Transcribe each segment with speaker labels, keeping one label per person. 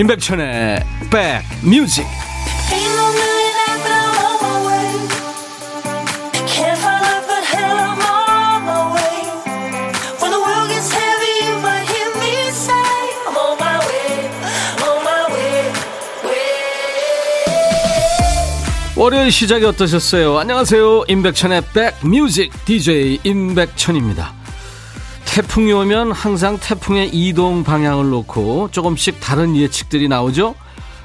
Speaker 1: 임백천의 백뮤직 월요일 시작이 어떠셨어요? 안녕하세요. 임백천의 백뮤직 DJ 임백천입니다. 태풍이 오면 항상 태풍의 이동 방향을 놓고 조금씩 다른 예측들이 나오죠.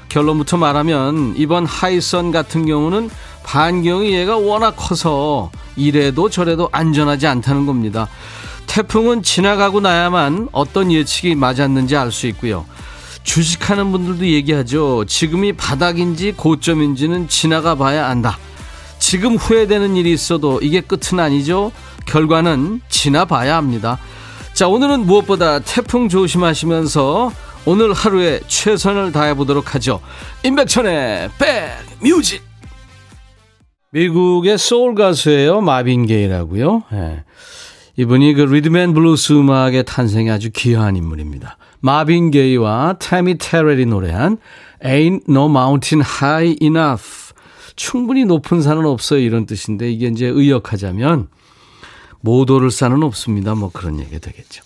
Speaker 1: 결론부터 말하면 이번 하이선 같은 경우는 반경이 얘가 워낙 커서 이래도 저래도 안전하지 않다는 겁니다. 태풍은 지나가고 나야만 어떤 예측이 맞았는지 알 수 있고요. 주식하는 분들도 얘기하죠. 지금이 바닥인지 고점인지는 지나가 봐야 안다. 지금 후회되는 일이 있어도 이게 끝은 아니죠. 결과는 지나봐야 합니다. 자, 오늘은 무엇보다 태풍 조심하시면서 오늘 하루에 최선을 다해 보도록 하죠. 임백천의 백뮤직. 미국의 소울 가수예요. 마빈 게이라고요. 네. 이분이 그 리듬 앤 블루스 음악의 탄생에 아주 기여한 인물입니다. 마빈 게이와 타미 테렐이 노래한 Ain't No Mountain High Enough. 충분히 높은 산은 없어요. 이런 뜻인데 이게 이제 의역하자면 모도를 산은 없습니다. 뭐 그런 얘기가 되겠죠.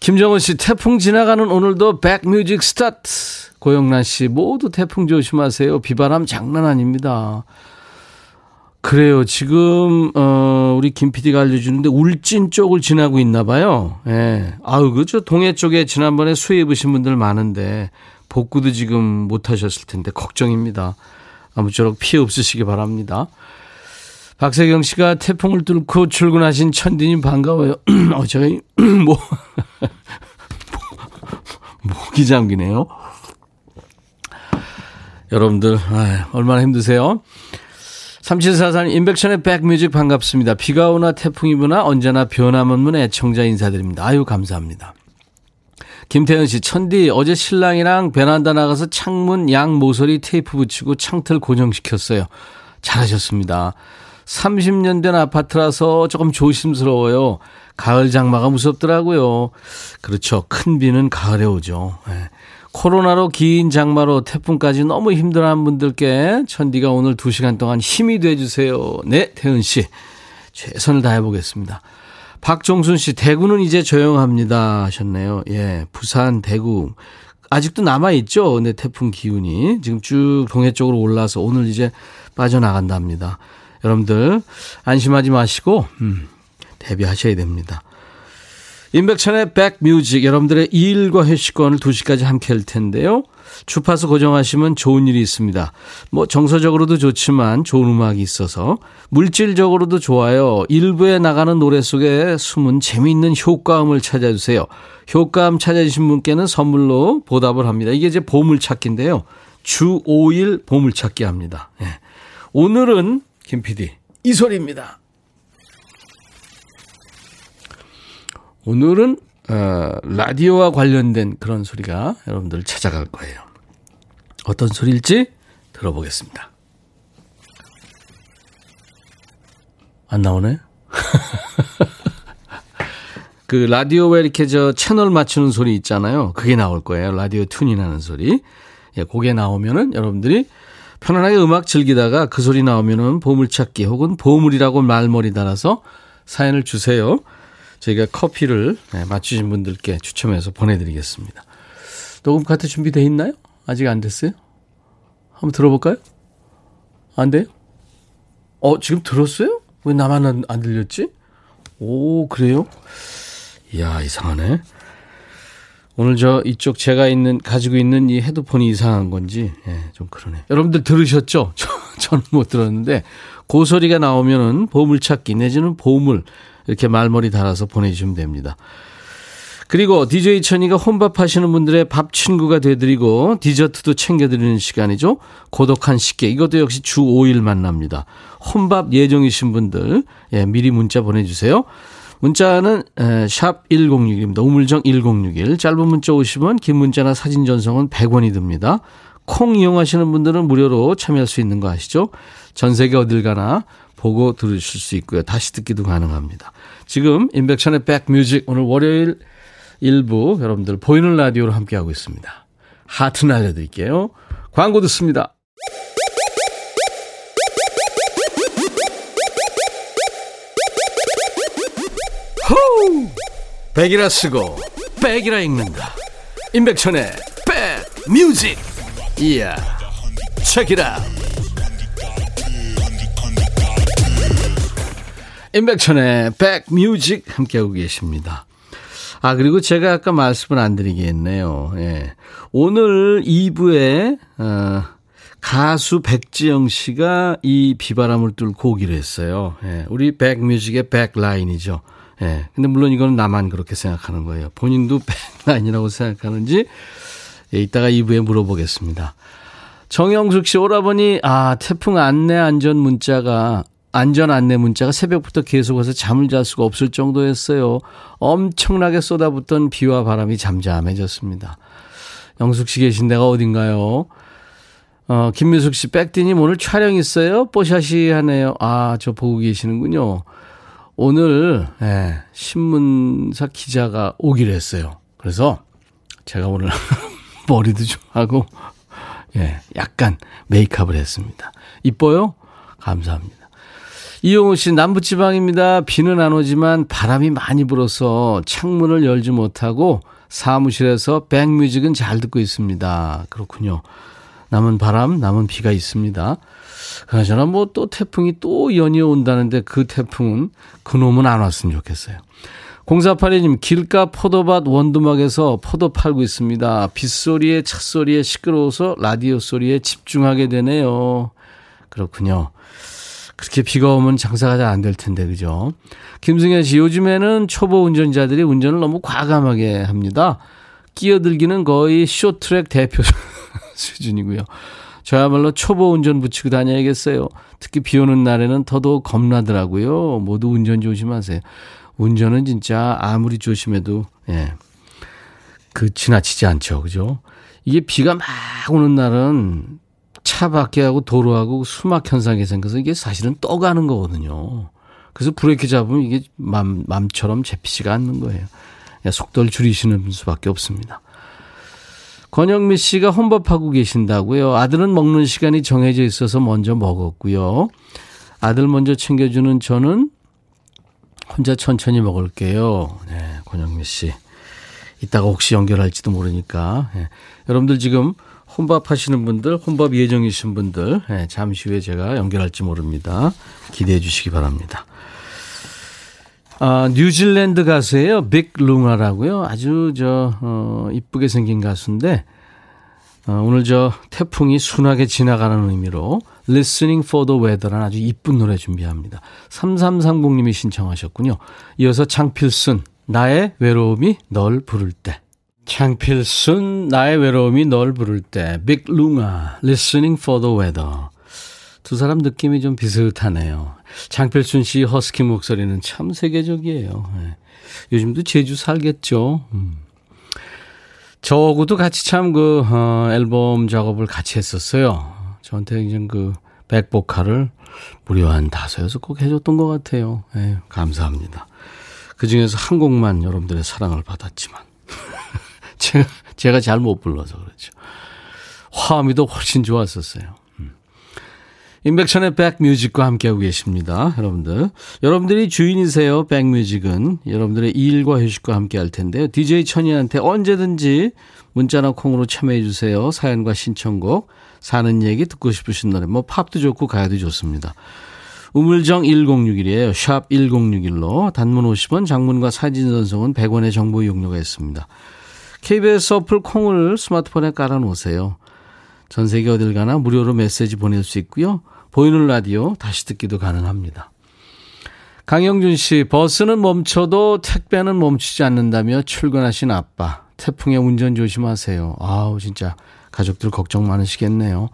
Speaker 1: 김정은 씨, 태풍 지나가는 오늘도 백뮤직 스타트. 고영란 씨, 모두 태풍 조심하세요. 비바람 장난 아닙니다. 그래요. 지금 어 우리 김 PD가 알려주는데 울진 쪽을 지나고 있나 봐요. 예. 아유 그죠. 동해 쪽에 지난번에 수해 입으신 분들 많은데 복구도 지금 못 하셨을 텐데 걱정입니다. 아무쪼록 피해 없으시기 바랍니다. 박세경 씨가 태풍을 뚫고 출근하신 천디님 반가워요. 어, 제가 뭐 목이 잠기네요. 여러분들 아, 얼마나 힘드세요? 3744님, 인백션의 백뮤직 반갑습니다. 비가 오나 태풍이 부나 언제나 변함없는 애청자 인사드립니다. 아유, 감사합니다. 김태현 씨, 천디, 어제 신랑이랑 베란다 나가서 창문 양 모서리 테이프 붙이고 창틀 고정시켰어요. 잘하셨습니다. 30년 된 아파트라서 조금 조심스러워요. 가을 장마가 무섭더라고요. 그렇죠. 큰 비는 가을에 오죠. 네. 코로나로 긴 장마로 태풍까지 너무 힘들어하는 분들께 천디가 오늘 2시간 동안 힘이 돼주세요. 네, 태은 씨. 최선을 다해보겠습니다. 박종순 씨, 대구는 이제 조용합니다. 하셨네요. 예, 부산, 대구. 아직도 남아있죠? 근데 태풍 기운이. 지금 쭉 동해 쪽으로 올라서 오늘 이제 빠져나간답니다. 여러분들, 안심하지 마시고, 음, 대비하셔야 됩니다. 임백천의 백뮤직 여러분들의 일과 회식권을 2시까지 함께 할 텐데요. 주파수 고정하시면 좋은 일이 있습니다. 뭐 정서적으로도 좋지만 좋은 음악이 있어서 물질적으로도 좋아요. 일부에 나가는 노래 속에 숨은 재미있는 효과음을 찾아주세요. 효과음 찾아주신 분께는 선물로 보답을 합니다. 이게 이제 보물찾기인데요. 주 5일 보물찾기 합니다. 네. 오늘은 김 PD 이 소리입니다. 오늘은 어, 라디오와 관련된 그런 소리가 여러분들 찾아갈 거예요. 어떤 소리일지 들어보겠습니다. 안 나오네? 그 라디오에 이렇게 저 채널 맞추는 소리 있잖아요. 그게 나올 거예요. 라디오 튜닝 하는 소리. 예, 그게 나오면은 여러분들이 편안하게 음악 즐기다가 그 소리 나오면은 보물찾기 혹은 보물이라고 말머리 달아서 사연을 주세요. 저희가 커피를 네, 맞추신 분들께 추첨해서 보내드리겠습니다. 녹음 카트 준비되어 있나요? 아직 안 됐어요? 한번 들어볼까요? 안 돼요? 어, 지금 들었어요? 왜 나만 안, 안 들렸지? 오, 그래요? 이야, 이상하네. 오늘 저 이쪽 제가 있는, 가지고 있는 이 헤드폰이 이상한 건지, 예, 좀 그러네. 여러분들 들으셨죠? 저, 저는 못 들었는데, 고소리가 나오면은 보물찾기 내지는 보물, 이렇게 말머리 달아서 보내주시면 됩니다. 그리고 DJ 천이가 혼밥 하시는 분들의 밥 친구가 되드리고 디저트도 챙겨드리는 시간이죠. 고독한 식객 이것도 역시 주 5일 만납니다. 혼밥 예정이신 분들 예, 미리 문자 보내주세요. 문자는 샵 1061입니다. 우물정 1061 짧은 문자 오시면 긴 문자나 사진 전송은 100원이 듭니다. 콩 이용하시는 분들은 무료로 참여할 수 있는 거 아시죠? 전 세계 어딜 가나 보고 들으실 수 있고요. 다시 듣기도 가능합니다. 지금 임백천의 백뮤직 오늘 월요일 일부 여러분들 보이는 라디오로 함께하고 있습니다. 하트 날려드릴게요. 광고 듣습니다. 백이라 쓰고 백이라 읽는다. 임백천의 백 뮤직. 이야. 책이라. 임백천의 백 뮤직 함께하고 계십니다. 아, 그리고 제가 아까 말씀을 안 드리겠네요. 예. 오늘 2부에, 어, 가수 백지영 씨가 이 비바람을 뚫고 오기로 했어요. 예. 우리 백뮤직의 백라인이죠. 예. 근데 물론 이거는 나만 그렇게 생각하는 거예요. 본인도 백라인이라고 생각하는지, 예, 이따가 2부에 물어보겠습니다. 정영숙 씨 오라버니, 아, 태풍 안내 안전 문자가 안전 안내 문자가 새벽부터 계속 와서 잠을 잘 수가 없을 정도였어요. 엄청나게 쏟아붓던 비와 바람이 잠잠해졌습니다. 영숙 씨 계신 데가 어딘가요? 어, 김민숙 씨, 백디님 오늘 촬영 있어요? 뽀샤시 하네요. 아, 저 보고 계시는군요. 오늘, 예, 신문사 기자가 오기로 했어요. 그래서 제가 오늘 머리도 좀 하고, 예, 약간 메이크업을 했습니다. 이뻐요? 감사합니다. 이용우 씨, 남부지방입니다. 비는 안 오지만 바람이 많이 불어서 창문을 열지 못하고 사무실에서 백뮤직은 잘 듣고 있습니다. 그렇군요. 남은 바람, 남은 비가 있습니다. 그나저나 뭐 또 태풍이 또 연이어 온다는데 그 태풍은 그놈은 안 왔으면 좋겠어요. 0482님, 길가 포도밭 원두막에서 포도 팔고 있습니다. 빗소리에 찻소리에 시끄러워서 라디오 소리에 집중하게 되네요. 그렇군요. 그렇게 비가 오면 장사가 잘 안 될 텐데, 그죠? 김승현 씨, 요즘에는 초보 운전자들이 운전을 너무 과감하게 합니다. 끼어들기는 거의 쇼트랙 대표 수준이고요. 저야말로 초보 운전 붙이고 다녀야겠어요. 특히 비 오는 날에는 더더욱 겁나더라고요. 모두 운전 조심하세요. 운전은 진짜 아무리 조심해도, 예, 그, 지나치지 않죠. 그죠? 이게 비가 막 오는 날은 차 밖에 하고 도로하고 수막 현상이 생겨서 이게 사실은 떠가는 거거든요. 그래서 브레이크 잡으면 이게 맘, 맘처럼 잡히지가 않는 거예요. 속도를 줄이시는 수밖에 없습니다. 권영미 씨가 혼밥하고 계신다고요. 아들은 먹는 시간이 정해져 있어서 먼저 먹었고요. 아들 먼저 챙겨주는 저는 혼자 천천히 먹을게요. 네, 권영미 씨. 이따가 혹시 연결할지도 모르니까. 네. 여러분들 지금 혼밥 하시는 분들, 혼밥 예정이신 분들, 네, 잠시 후에 제가 연결할지 모릅니다. 기대해 주시기 바랍니다. 아, 뉴질랜드 가수예요. 빅 룽아라고요. 아주 저, 어, 이쁘게 생긴 가수인데, 어, 오늘 저 태풍이 순하게 지나가는 의미로 Listening for the Weather라는 아주 이쁜 노래 준비합니다. 3330님이 신청하셨군요. 이어서 장필순, 나의 외로움이 널 부를 때. 창필순 나의 외로움이 널 부를 때 빅 룽아 Listening for the Weather 두 사람 느낌이 좀 비슷하네요. 장필순 씨 허스키 목소리는 참 세계적이에요. 네. 요즘도 제주 살겠죠. 음. 저하고도 같이 참그 어, 앨범 작업을 같이 했었어요. 저한테 이제 그 백보카를 무려 한 다섯 여섯 곡 해줬던 것 같아요. 네, 감사합니다. 그 중에서 한 곡만 여러분들의 사랑을 받았지만 제가, 제가 잘 못 불러서 그렇죠. 화음이도 훨씬 좋았었어요. 음. 인백천의 백뮤직과 함께하고 계십니다. 여러분들. 여러분들이 주인이세요. 백뮤직은. 여러분들의 일과 휴식과 함께 할 텐데요. DJ 천이한테 언제든지 문자나 콩으로 참여해 주세요. 사연과 신청곡, 사는 얘기 듣고 싶으신 노래, 뭐 팝도 좋고 가야도 좋습니다. 우물정 1061이에요. 샵 1061로 단문 50원, 장문과 사진 전송은 100원의 정보 이용료가 있습니다. KBS 어플 콩을 스마트폰에 깔아놓으세요. 전 세계 어딜 가나 무료로 메시지 보낼 수 있고요. 보이는 라디오 다시 듣기도 가능합니다. 강영준 씨, 버스는 멈춰도 택배는 멈추지 않는다며 출근하신 아빠. 태풍에 운전 조심하세요. 아우, 진짜 가족들 걱정 많으시겠네요.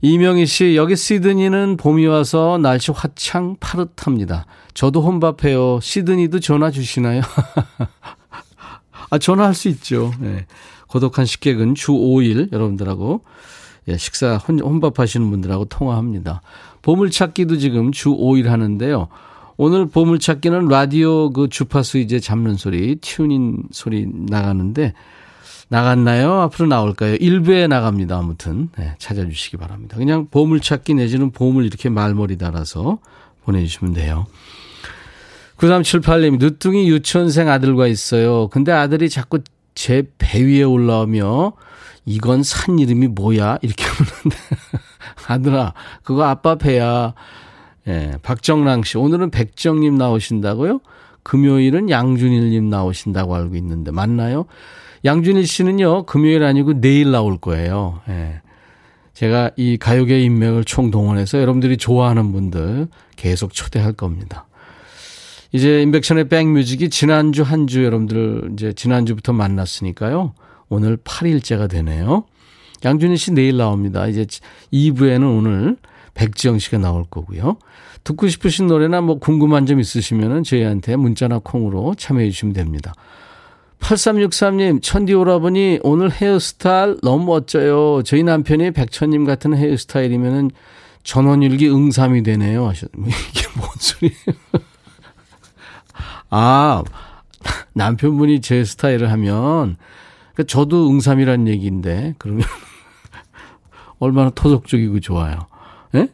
Speaker 1: 이명희 씨, 여기 시드니는 봄이 와서 날씨 화창 파릇합니다. 저도 혼밥해요. 시드니도 전화 주시나요? 아, 전화할 수 있죠. 예. 고독한 식객은 주 5일 여러분들하고 예, 식사 혼, 혼밥 하시는 분들하고 통화합니다. 보물찾기도 지금 주 5일 하는데요. 오늘 보물찾기는 라디오 그 주파수 이제 잡는 소리, 튜닝 소리 나가는데 나갔나요? 앞으로 나올까요? 일부에 나갑니다. 아무튼 네, 찾아주시기 바랍니다. 그냥 보물찾기 내지는 보물 이렇게 말머리 달아서 보내주시면 돼요. 9378님, 늦둥이 유치원생 아들과 있어요. 근데 아들이 자꾸 제 배 위에 올라오며 이건 산 이름이 뭐야? 이렇게 묻는데 아들아, 그거 아빠 배야. 예, 박정랑 씨, 오늘은 백정님 나오신다고요? 금요일은 양준일님 나오신다고 알고 있는데 맞나요? 양준일 씨는요 금요일 아니고 내일 나올 거예요. 예. 제가 이 가요계 인맥을 총동원해서 여러분들이 좋아하는 분들 계속 초대할 겁니다. 이제 인백션의 백뮤직이 지난주 한 주 여러분들 이제 지난주부터 만났으니까요. 오늘 8일째가 되네요. 양준일 씨 내일 나옵니다. 이제 2부에는 오늘 백지영 씨가 나올 거고요. 듣고 싶으신 노래나 뭐 궁금한 점 있으시면은 저희한테 문자나 콩으로 참여해 주시면 됩니다. 8363님, 천디 오라버니 오늘 헤어스타일 너무 멋져요. 저희 남편이 백천님 같은 헤어스타일이면은 전원일기 응삼이 되네요. 하셨, 이게 뭔 소리예요? 아, 남편분이 제 스타일을 하면, 그 저도 응삼이란 얘기인데, 그러면 얼마나 토속적이고 좋아요. 예?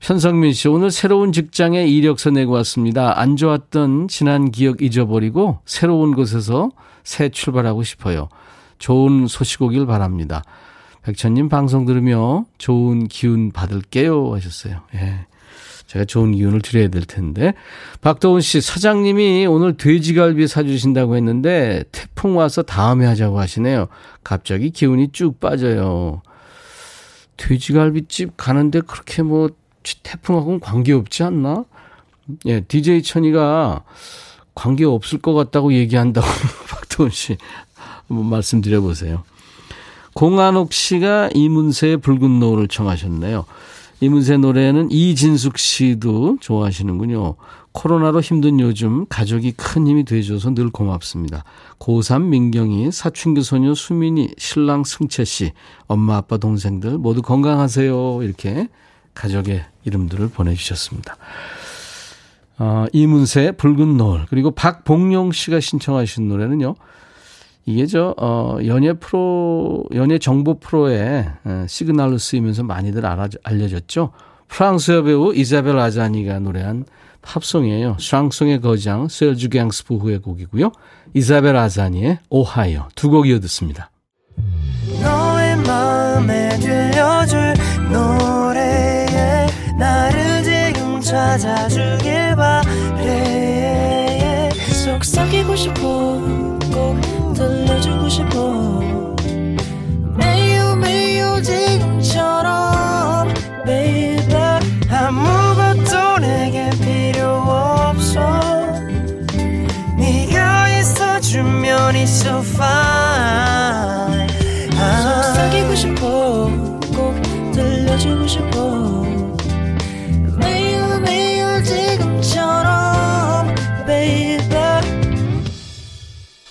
Speaker 1: 현성민 씨, 오늘 새로운 직장에 이력서 내고 왔습니다. 안 좋았던 지난 기억 잊어버리고 새로운 곳에서 새 출발하고 싶어요. 좋은 소식 오길 바랍니다. 백천님 방송 들으며 좋은 기운 받을게요 하셨어요. 예. 제가 좋은 기운을 드려야 될 텐데. 박도훈 씨, 사장님이 오늘 돼지갈비 사주신다고 했는데 태풍 와서 다음에 하자고 하시네요. 갑자기 기운이 쭉 빠져요. 돼지갈비집 가는데 그렇게 뭐 태풍하고는 관계없지 않나? 예, DJ 천이가 관계 없을 것 같다고 얘기한다고 박도훈 씨 한번 말씀드려 보세요. 공한옥 씨가 이문세의 붉은 노을을 청하셨네요. 이문세 노래는 이진숙 씨도 좋아하시는군요. 코로나로 힘든 요즘 가족이 큰 힘이 돼줘서 늘 고맙습니다. 고3 민경이, 사춘기 소녀 수민이, 신랑 승채 씨, 엄마, 아빠, 동생들 모두 건강하세요. 이렇게 가족의 이름들을 보내주셨습니다. 어, 이문세 붉은 노을 그리고 박봉용 씨가 신청하신 노래는요. 이게 저 어, 연예 프로 연예 정보 프로에 에, 시그널로 쓰이면서 많이들 알아, 알려졌죠. 프랑스어 배우 이자벨 아자니가 노래한 팝송이에요. 샹송의 거장 세르주 갱스부후의 곡이고요. 이자벨 아자니의 오하이오 두곡 이어 듣습니다. 너의 마음에 들려줄 노래에 나를 지금 찾아주길 바래 속삭이고 싶어 싶어. 매우 매우 지금처럼 baby 아무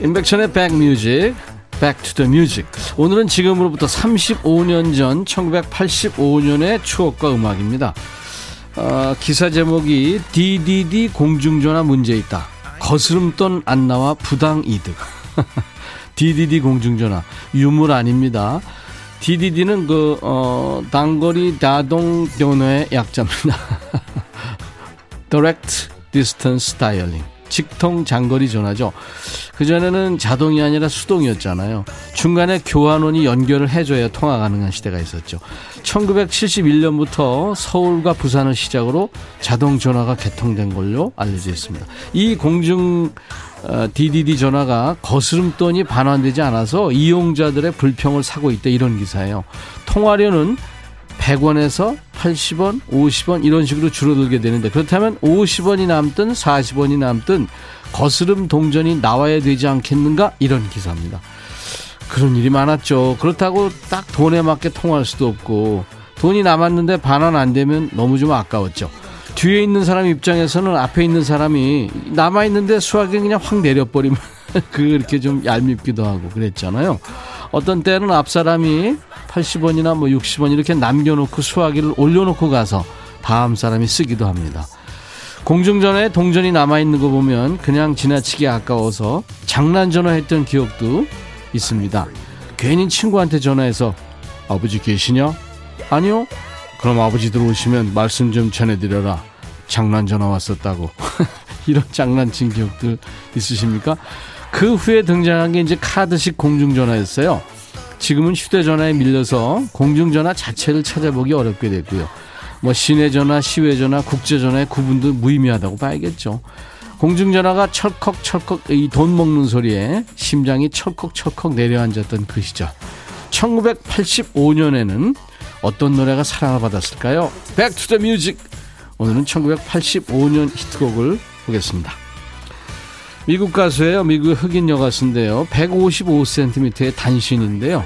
Speaker 1: 인백천의 백뮤직 Music. 오늘은 지금으로부터 35년 전 1985년의 추억과 음악입니다. 어, 기사 제목이 DDD 공중전화 문제 있다. 거스름돈 안 나와 부당 이득. DDD 공중전화. 유물 아닙니다. DDD는 그 어, 단거리 다동 전화의 약자입니다. Direct Distance Dialing 직통 장거리 전화죠. 그전에는 자동이 아니라 수동이었잖아요. 중간에 교환원이 연결을 해줘야 통화 가능한 시대가 있었죠. 1971년부터 서울과 부산을 시작으로 자동 전화가 개통된 걸로 알려져 있습니다. 이 공중 DDD 어, 전화가 거스름돈이 반환되지 않아서 이용자들의 불평을 사고 있다 이런 기사예요. 통화료는 100원에서 80원, 50원 이런 식으로 줄어들게 되는데 그렇다면 50원이 남든 40원이 남든 거스름 동전이 나와야 되지 않겠는가 이런 기사입니다. 그런 일이 많았죠. 그렇다고 딱 돈에 맞게 통할 수도 없고 돈이 남았는데 반환 안 되면 너무 좀 아까웠죠. 뒤에 있는 사람 입장에서는 앞에 있는 사람이 남아 있는데 수학이 그냥 확 내려버리면 그렇게 좀 얄밉기도 하고 그랬잖아요. 어떤 때는 앞 사람이 80원이나 뭐 60원 이렇게 남겨놓고 수화기를 올려놓고 가서 다음 사람이 쓰기도 합니다. 공중전화에 동전이 남아있는 거 보면 그냥 지나치게 아까워서 장난 전화했던 기억도 있습니다. 괜히 친구한테 전화해서 아버지 계시냐? 아니요. 그럼 아버지 들어오시면 말씀 좀 전해드려라. 장난 전화 왔었다고. 이런 장난친 기억들 있으십니까? 그 후에 등장한 게 이제 카드식 공중전화였어요. 지금은 휴대전화에 밀려서 공중전화 자체를 찾아보기 어렵게 됐고요. 뭐 시내전화, 시외전화, 국제전화의 구분도 무의미하다고 봐야겠죠. 공중전화가 철컥철컥 이 돈 먹는 소리에 심장이 철컥철컥 내려앉았던 그 시절. 1985년에는 어떤 노래가 사랑을 받았을까요? Music. 오늘은 1985년 히트곡을 보겠습니다. 미국 가수예요. 미국 흑인 여가수인데요. 155cm의 단신인데요.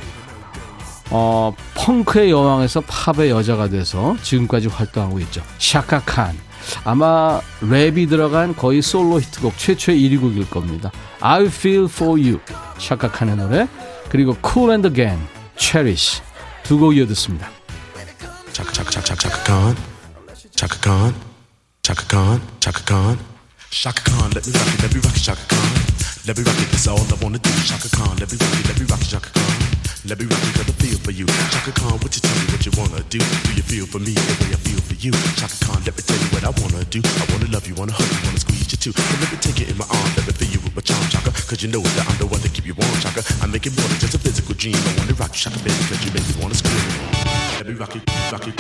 Speaker 1: 어, 펑크의 여왕에서 팝의 여자가 돼서 지금까지 활동하고 있죠. 샤카칸. 아마 랩이 들어간 거의 솔로 히트곡 최초의 1위 곡일 겁니다. I Feel For You. 샤카칸의 노래. 그리고 Cool and Gang. Cherish. 두 곡 이어 듣습니다. 차카차카차카칸. 차카칸. 차카칸. 차카칸. Shaka Khan, let me rock it, let me rock it, Shaka Khan. Let me rock it, that's all I wanna do. Shaka Khan, let me rock it, let me rock it, Shaka Khan. Let me rock it, cause I feel for you. Shaka Khan, what you tell me what you wanna do? Do you feel for me the way I feel for you? Shaka Khan, let me tell you what I wanna do. I wanna love you, wanna hug you, wanna squeeze you too. But let me take it in my arms, let me feel you with my charm, Shaka. Cause you know that I'm the one to keep you warm, Shaka. I make it more than just a physical dream. I wanna rock you, Shaka, baby, cause you make me wanna scream. Let me rock it, rock it.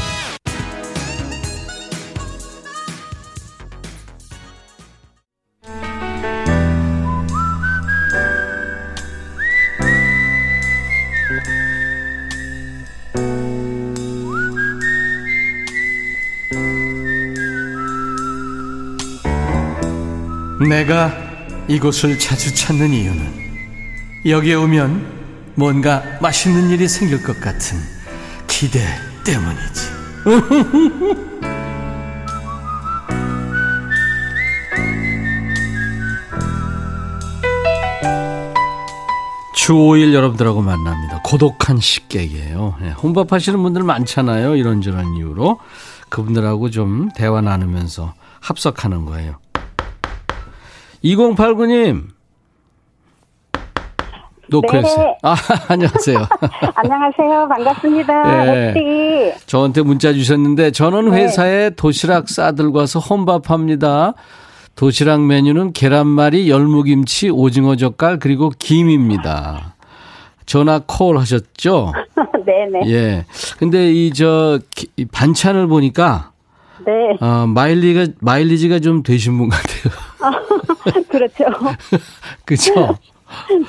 Speaker 1: 내가 이곳을 자주 찾는 이유는 여기에 오면 뭔가 맛있는 일이 생길 것 같은 기대 때문이지. 주 5일 여러분들하고 만납니다. 고독한 식객이에요. 네, 혼밥 하시는 분들 많잖아요. 이런저런 이유로. 그분들하고 좀 대화 나누면서 합석하는 거예요. 2089님. 노크했어요. 네. 아, 안녕하세요.
Speaker 2: 안녕하세요. 반갑습니다. 네.
Speaker 1: 저한테 문자 주셨는데 저는 네. 회사에 도시락 싸들고 와서 혼밥합니다. 도시락 메뉴는 계란말이, 열무김치, 오징어 젓갈 그리고 김입니다. 전화 콜 하셨죠?
Speaker 2: 네네.
Speaker 1: 예. 근데 이 저 반찬을 보니까
Speaker 2: 네.
Speaker 1: 어, 마일리가 마일리지가 좀 되신 분 같아요.
Speaker 2: 그렇죠.
Speaker 1: 그렇죠.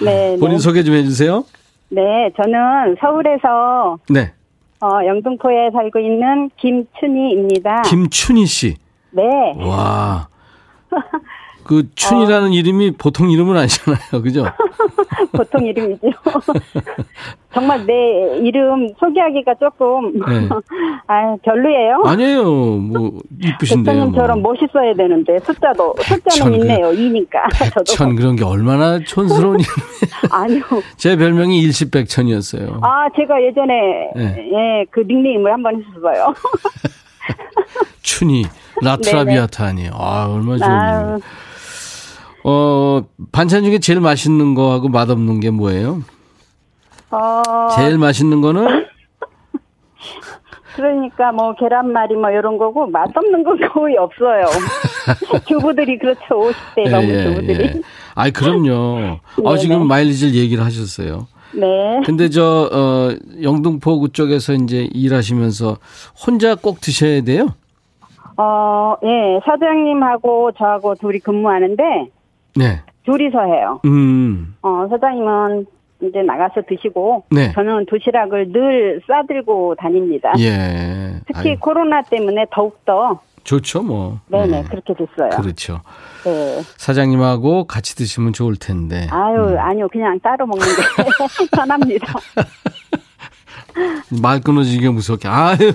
Speaker 2: 네.
Speaker 1: 본인 네. 소개 좀 해주세요.
Speaker 2: 네, 저는 서울에서
Speaker 1: 네.
Speaker 2: 어, 영등포에 살고 있는 김춘희입니다.
Speaker 1: 김춘희 씨.
Speaker 2: 네.
Speaker 1: 와. 그 춘이라는 어. 이름이 보통 이름은 아니잖아요, 그죠?
Speaker 2: 보통 이름이죠. 정말 내 이름 소개하기가 조금 네. 아 별로예요.
Speaker 1: 아니에요, 뭐 이쁘신데요.
Speaker 2: 백천님처럼 뭐. 멋있어야 되는데 숫자도 숫자는 있네요, 이니까.
Speaker 1: 백천 그런 게 얼마나 촌스러운 이름.
Speaker 2: 아니요.
Speaker 1: 제 별명이 일시백천이었어요.
Speaker 2: 아 제가 예전에 네. 예그 닉네임을 한번 했었어요.
Speaker 1: 춘이 라트라비아타 아니에요. 아 얼마나 좋은 아, 어, 반찬 중에 제일 맛있는 거하고 맛없는 게 뭐예요?
Speaker 2: 어.
Speaker 1: 제일 맛있는 거는?
Speaker 2: 그러니까 뭐 계란말이 뭐 이런 거고 맛없는 건 거의 없어요. 주부들이 그렇죠. 50대 넘은 예, 주부들이. 예.
Speaker 1: 아이 그럼요. 아 지금 마일리지를 얘기를 하셨어요.
Speaker 2: 네.
Speaker 1: 근데 저 어, 영등포구 쪽에서 이제 일하시면서 혼자 꼭 드셔야 돼요?
Speaker 2: 어, 예. 사장님하고 저하고 둘이 근무하는데
Speaker 1: 네.
Speaker 2: 둘이서 해요.
Speaker 1: 음.
Speaker 2: 어, 사장님은 이제 나가서 드시고
Speaker 1: 네.
Speaker 2: 저는 도시락을 늘 싸들고 다닙니다.
Speaker 1: 예.
Speaker 2: 특히
Speaker 1: 아유.
Speaker 2: 코로나 때문에 더욱더
Speaker 1: 좋죠, 뭐.
Speaker 2: 네네
Speaker 1: 네.
Speaker 2: 그렇게 됐어요.
Speaker 1: 그렇죠.
Speaker 2: 네.
Speaker 1: 사장님하고 같이 드시면 좋을 텐데.
Speaker 2: 아유 아니요 그냥 따로 먹는 게 편합니다.
Speaker 1: 말 끊어지기가 무섭게. 아유.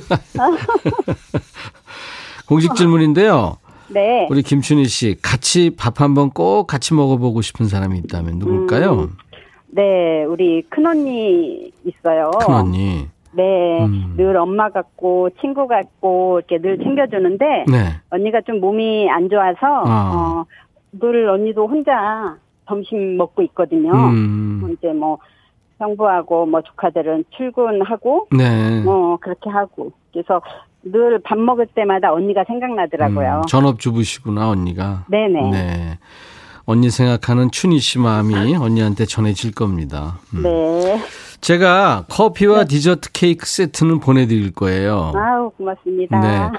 Speaker 1: 공식 질문인데요.
Speaker 2: 네.
Speaker 1: 우리 김춘희 씨, 같이 밥 한번 꼭 같이 먹어보고 싶은 사람이 있다면 누굴까요?
Speaker 2: 음. 네 우리 큰 언니 있어요.
Speaker 1: 큰 언니.
Speaker 2: 네,
Speaker 1: 음.
Speaker 2: 늘 엄마 같고 친구 같고 이렇게 늘 챙겨주는데
Speaker 1: 네.
Speaker 2: 언니가 좀 몸이 안 좋아서
Speaker 1: 아.
Speaker 2: 어, 늘 언니도 혼자 점심 먹고 있거든요.
Speaker 1: 음.
Speaker 2: 이제 뭐 형부하고 뭐 조카들은 출근하고
Speaker 1: 네.
Speaker 2: 뭐 그렇게 하고 그래서 늘 밥 먹을 때마다 언니가 생각나더라고요.
Speaker 1: 음, 전업주부시구나, 언니가.
Speaker 2: 네네.
Speaker 1: 네. 언니 생각하는 춘희 씨 마음이 언니한테 전해질 겁니다. 음.
Speaker 2: 네.
Speaker 1: 제가 커피와 디저트 케이크 세트는 보내드릴 거예요.
Speaker 2: 아우 고맙습니다.
Speaker 1: 네.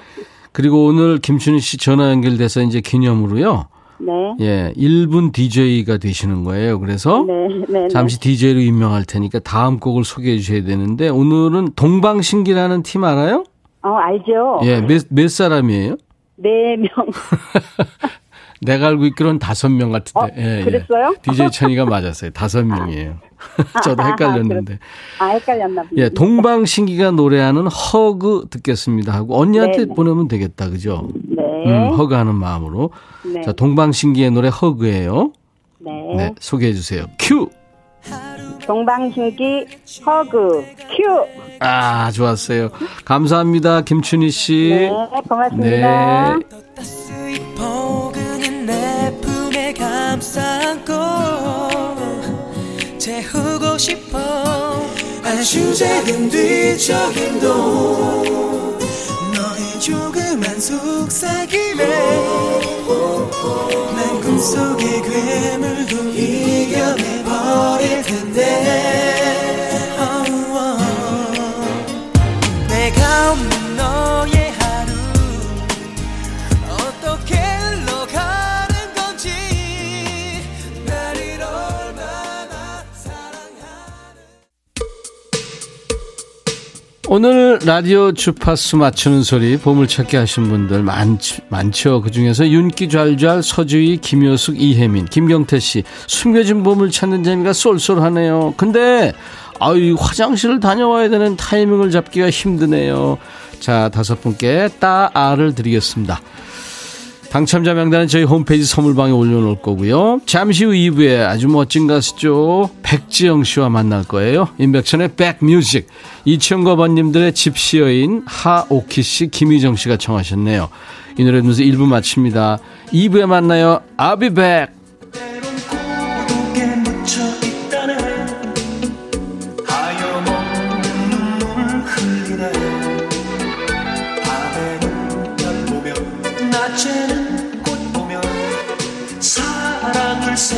Speaker 1: 그리고 오늘 김춘희 씨 전화 연결돼서 이제 기념으로요.
Speaker 2: 네.
Speaker 1: 예, 1분 DJ가 되시는 거예요. 그래서
Speaker 2: 네. 네.
Speaker 1: 잠시 DJ로 임명할 테니까 다음 곡을 소개해 주셔야 되는데 오늘은 동방신기라는 팀 알아요?
Speaker 2: 어 알죠.
Speaker 1: 예, 몇, 몇 사람이에요?
Speaker 2: 네 명.
Speaker 1: 내가 알고 있기로는 다섯 명 같은데.
Speaker 2: 어,
Speaker 1: 예,
Speaker 2: 그랬어요?
Speaker 1: 예. DJ 천이가 맞았어요. 다섯 명이에요. 저도 헷갈렸는데.
Speaker 2: 아 헷갈렸나 보네.
Speaker 1: 예, 동방신기가 노래하는 허그 듣겠습니다 하고 언니한테
Speaker 2: 네네.
Speaker 1: 보내면 되겠다. 그죠?
Speaker 2: 네.
Speaker 1: 음, 허그하는 마음으로.
Speaker 2: 네.
Speaker 1: 자, 동방신기의 노래 허그예요.
Speaker 2: 네.
Speaker 1: 네, 소개해 주세요. 큐.
Speaker 2: 동방신기 허그 큐.
Speaker 1: 아, 좋았어요. 감사합니다. 김춘희 씨.
Speaker 2: 네, 고맙습니다.
Speaker 1: 네.
Speaker 3: 따스히 포근한 내 품에 감싸고 재우고 싶어 아주 작은 뒤척임도 너의 조그만 속삭임에 난 꿈속의 괴물도 이겨내버릴 텐 데
Speaker 1: 오늘 라디오 주파수 맞추는 소리 보물찾기 하신 분들 많, 많죠. 그 중에서 윤기 잘잘 서주희 김효숙 이혜민 김경태 씨 숨겨진 보물 찾는 재미가 쏠쏠하네요. 근데 아유 화장실을 다녀와야 되는 타이밍을 잡기가 힘드네요. 자 다섯 분께 따아를 드리겠습니다. 당첨자 명단은 저희 홈페이지 선물방에 올려놓을 거고요. 잠시 후 2부에 아주 멋진 가수죠. 백지영 씨와 만날 거예요. 인백천의 백뮤직. 이치영과 번님들의 집시여인 하오키 씨, 김희정 씨가 청하셨네요. 이 노래 들으면서 1부 마칩니다. 2부에 만나요. I'll be back.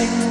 Speaker 3: 사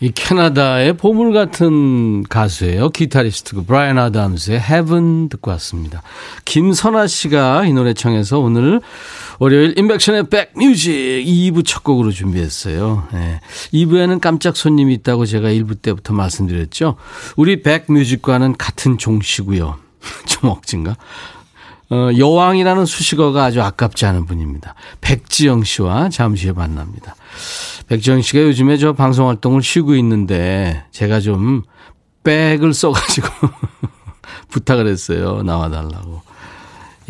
Speaker 1: 이 캐나다의 보물 같은 가수예요. 기타리스트고 브라이언 아담스의 Heaven 듣고 왔습니다. 김선아 씨가 이 노래 청해서 오늘 월요일 인백션의 백뮤직 2부 첫 곡으로 준비했어요. 네. 2부에는 깜짝 손님이 있다고 제가 1부 때부터 말씀드렸죠. 우리 백뮤직과는 같은 종씨고요. 좀 억진가? 어, 여왕이라는 수식어가 아주 아깝지 않은 분입니다. 백지영 씨와 잠시 후에 만납니다. 백지영 씨가 요즘에 저 방송 활동을 쉬고 있는데 제가 좀 백을 써가지고 부탁을 했어요. 나와달라고.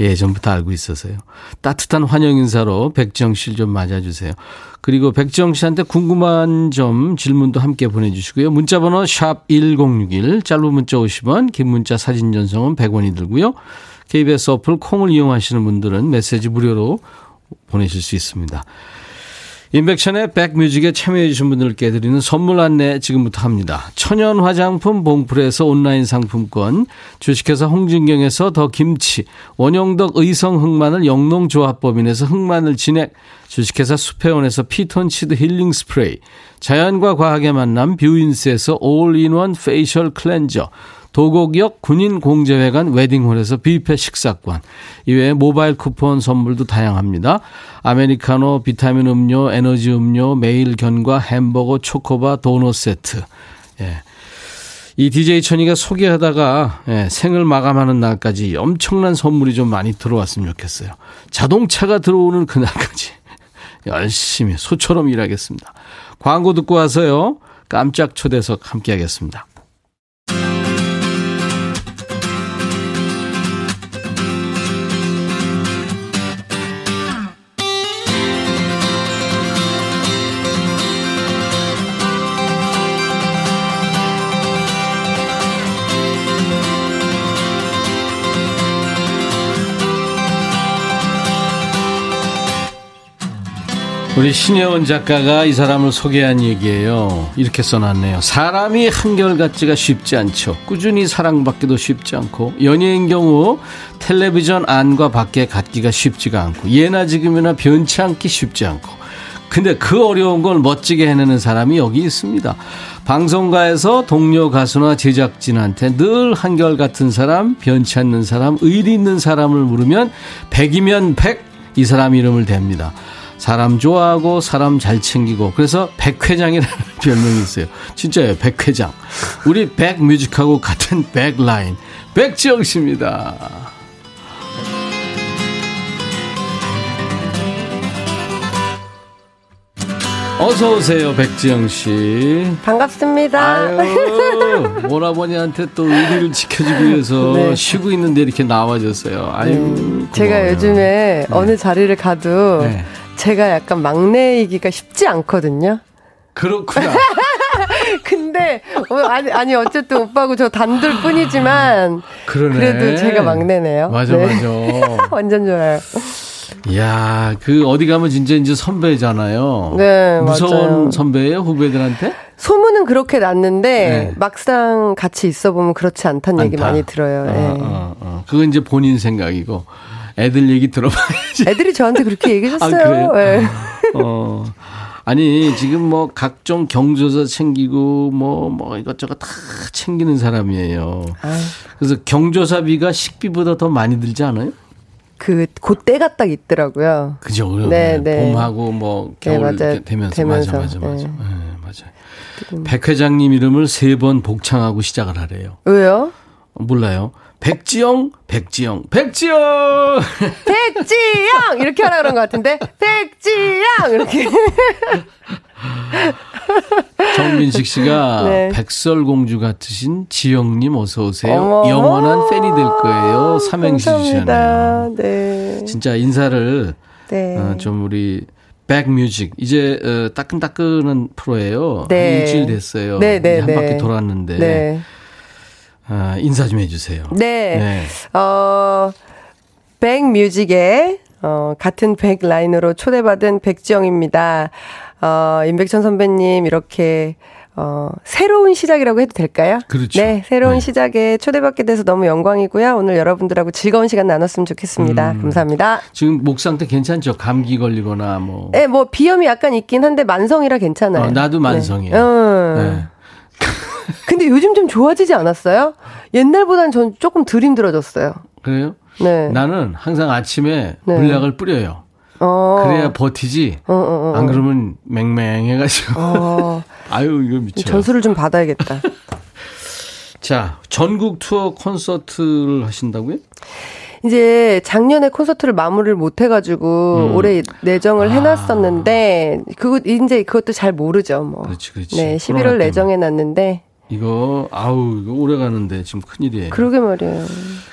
Speaker 1: 예 전부터 알고 있어서요. 따뜻한 환영 인사로 백지영 씨를 좀 맞아주세요. 그리고 백지영 씨한테 궁금한 점 질문도 함께 보내주시고요. 문자번호 샵 1061, 짧은 문자 50원, 긴 문자 사진 전송은 100원이 들고요. KBS 어플 콩을 이용하시는 분들은 메시지 무료로 보내실 수 있습니다. 임백천의 백뮤직에 참여해주신 분들께 드리는 선물 안내 지금부터 합니다. 천연 화장품 봉풀에서 온라인 상품권, 주식회사 홍진경에서 더 김치, 원용덕 의성 흑마늘 영농조합법인에서 흑마늘 진액, 주식회사 수페온에서 피톤치드 힐링 스프레이, 자연과 과학의 만남 뷰인스에서 all-in-one facial cleanser, 도곡역 군인공제회관 웨딩홀에서 뷔페 식사권, 이외에 모바일 쿠폰 선물도 다양합니다. 아메리카노, 비타민 음료, 에너지 음료, 매일 견과, 햄버거, 초코바, 도넛 세트. 예. 이 DJ 천이가 소개하다가 예, 생을 마감하는 날까지 엄청난 선물이 좀 많이 들어왔으면 좋겠어요. 자동차가 들어오는 그날까지 열심히 소처럼 일하겠습니다. 광고 듣고 와서요. 깜짝 초대석 함께 하겠습니다. 우리 신혜원 작가가 이 사람을 소개한 얘기예요. 이렇게 써놨네요. 사람이 한결같지가 쉽지 않죠. 꾸준히 사랑받기도 쉽지 않고 연예인 경우 텔레비전 안과 밖에 갖기가 쉽지가 않고 예나 지금이나 변치 않기 쉽지 않고 근데 그 어려운 걸 멋지게 해내는 사람이 여기 있습니다. 방송가에서 동료 가수나 제작진한테 늘 한결같은 사람, 변치 않는 사람, 의리 있는 사람을 물으면 100이면 100 이 사람 이름을 댑니다. 사람 좋아하고 사람 잘 챙기고 그래서 백회장이라는 별명이 있어요. 진짜예요. 백회장. 우리 백뮤직하고 같은 백라인. 백지영 씨입니다. 어서 오세요, 백지영 씨.
Speaker 4: 반갑습니다.
Speaker 1: 아유, 오라버니한테 또 의리를 지켜주기 위해서
Speaker 4: 네.
Speaker 1: 쉬고 있는데 이렇게 나와줬어요. 아유, 고마워요.
Speaker 4: 제가 요즘에 어느 자리를 가도
Speaker 1: 네.
Speaker 4: 제가 약간 막내이기가 쉽지 않거든요.
Speaker 1: 그렇구나.
Speaker 4: 근데 어, 아니 아니 어쨌든 오빠하고 저 단둘 뿐이지만
Speaker 1: 그러네.
Speaker 4: 그래도 제가 막내네요.
Speaker 1: 맞아,
Speaker 4: 네.
Speaker 1: 맞아.
Speaker 4: 완전 좋아요.
Speaker 1: 이야, 그 어디 가면 진짜 이제 선배잖아요.
Speaker 4: 네,
Speaker 1: 무서운
Speaker 4: 맞아요.
Speaker 1: 선배예요, 후배들한테?
Speaker 4: 소문은 그렇게 났는데
Speaker 1: 네.
Speaker 4: 막상 같이 있어 보면 그렇지 않다는 얘기
Speaker 1: 않다.
Speaker 4: 많이 들어요.
Speaker 1: 어,
Speaker 4: 예.
Speaker 1: 어, 어. 그건 이제 본인 생각이고 애들 얘기 들어봐야지.
Speaker 4: 애들이 저한테 그렇게 얘기했어요.
Speaker 1: 아?
Speaker 4: 예.
Speaker 1: 어. 아니, 지금 뭐 각종 경조사 챙기고 뭐, 뭐 이것저것 다 챙기는 사람이에요.
Speaker 4: 아,
Speaker 1: 그래서 경조사비가 식비보다 더 많이 들지 않아요?
Speaker 4: 그 그때가 딱 있더라고요.
Speaker 1: 그죠?
Speaker 4: 네, 네.
Speaker 1: 봄하고 뭐
Speaker 4: 네,
Speaker 1: 겨울. 이렇게 되면서,
Speaker 4: 되면서,
Speaker 1: 맞아, 맞아, 맞아.
Speaker 4: 네.
Speaker 1: 네, 맞아요. 백 회장님 이름을 세 번 복창하고 시작을 하래요.
Speaker 4: 왜요?
Speaker 1: 몰라요. 백지영, 백지영, 백지영!
Speaker 4: 백지영 이렇게 하라 그런 것 같은데 백지영 이렇게
Speaker 1: 정민식 씨가
Speaker 4: 네.
Speaker 1: 백설공주 같으신 지영님 어서 오세요.
Speaker 4: 어머.
Speaker 1: 영원한 팬이 될 거예요. 삼행시.
Speaker 4: 감사합니다. 네.
Speaker 1: 진짜 인사를
Speaker 4: 네.
Speaker 1: 어, 좀 우리 백뮤직 이제 어, 따끈따끈한 프로예요.
Speaker 4: 네.
Speaker 1: 한 일주일 됐어요.
Speaker 4: 네, 네,
Speaker 1: 한
Speaker 4: 네.
Speaker 1: 바퀴 돌았는데
Speaker 4: 네.
Speaker 1: 아, 인사 좀 해주세요.
Speaker 4: 네. 어, 백뮤직의 어, 같은 백 라인으로 초대받은 백지영입니다. 어, 임백천 선배님 이렇게 어, 새로운 시작이라고 해도 될까요?
Speaker 1: 그렇죠.
Speaker 4: 네, 새로운
Speaker 1: 네.
Speaker 4: 시작에 초대받게 돼서 너무 영광이고요. 오늘 여러분들하고 즐거운 시간 나눴으면 좋겠습니다.
Speaker 1: 음.
Speaker 4: 감사합니다.
Speaker 1: 지금 목 상태 괜찮죠? 감기 걸리거나 뭐.
Speaker 4: 네, 뭐 비염이 약간 있긴 한데 만성이라 괜찮아요.
Speaker 1: 어, 나도 만성이에요.
Speaker 4: 네. 음.
Speaker 1: 네.
Speaker 4: 근데 요즘 좀 좋아지지 않았어요? 옛날보단 전 조금 덜 힘들어졌어요.
Speaker 1: 그래요?
Speaker 4: 네.
Speaker 1: 나는 항상 아침에
Speaker 4: 네.
Speaker 1: 물약을 뿌려요.
Speaker 4: 어.
Speaker 1: 그래야 버티지.
Speaker 4: 어, 어, 어.
Speaker 1: 안 그러면 맹맹해가지고.
Speaker 4: 어.
Speaker 1: 아유 이거 미쳐.
Speaker 4: 전수를 좀 받아야겠다.
Speaker 1: 자 전국 투어 콘서트를 하신다고요?
Speaker 4: 이제 작년에 콘서트를 마무리를 못 해가지고
Speaker 1: 음.
Speaker 4: 올해 내정을
Speaker 1: 아.
Speaker 4: 해놨었는데 그거 이제 그것도 잘 모르죠. 뭐.
Speaker 1: 그렇지, 그렇지.
Speaker 4: 네,
Speaker 1: 코로나
Speaker 4: 11월
Speaker 1: 때문에.
Speaker 4: 내정해놨는데
Speaker 1: 이거 아우 이거 오래 가는데 지금 큰일이에요.
Speaker 4: 그러게 말이에요.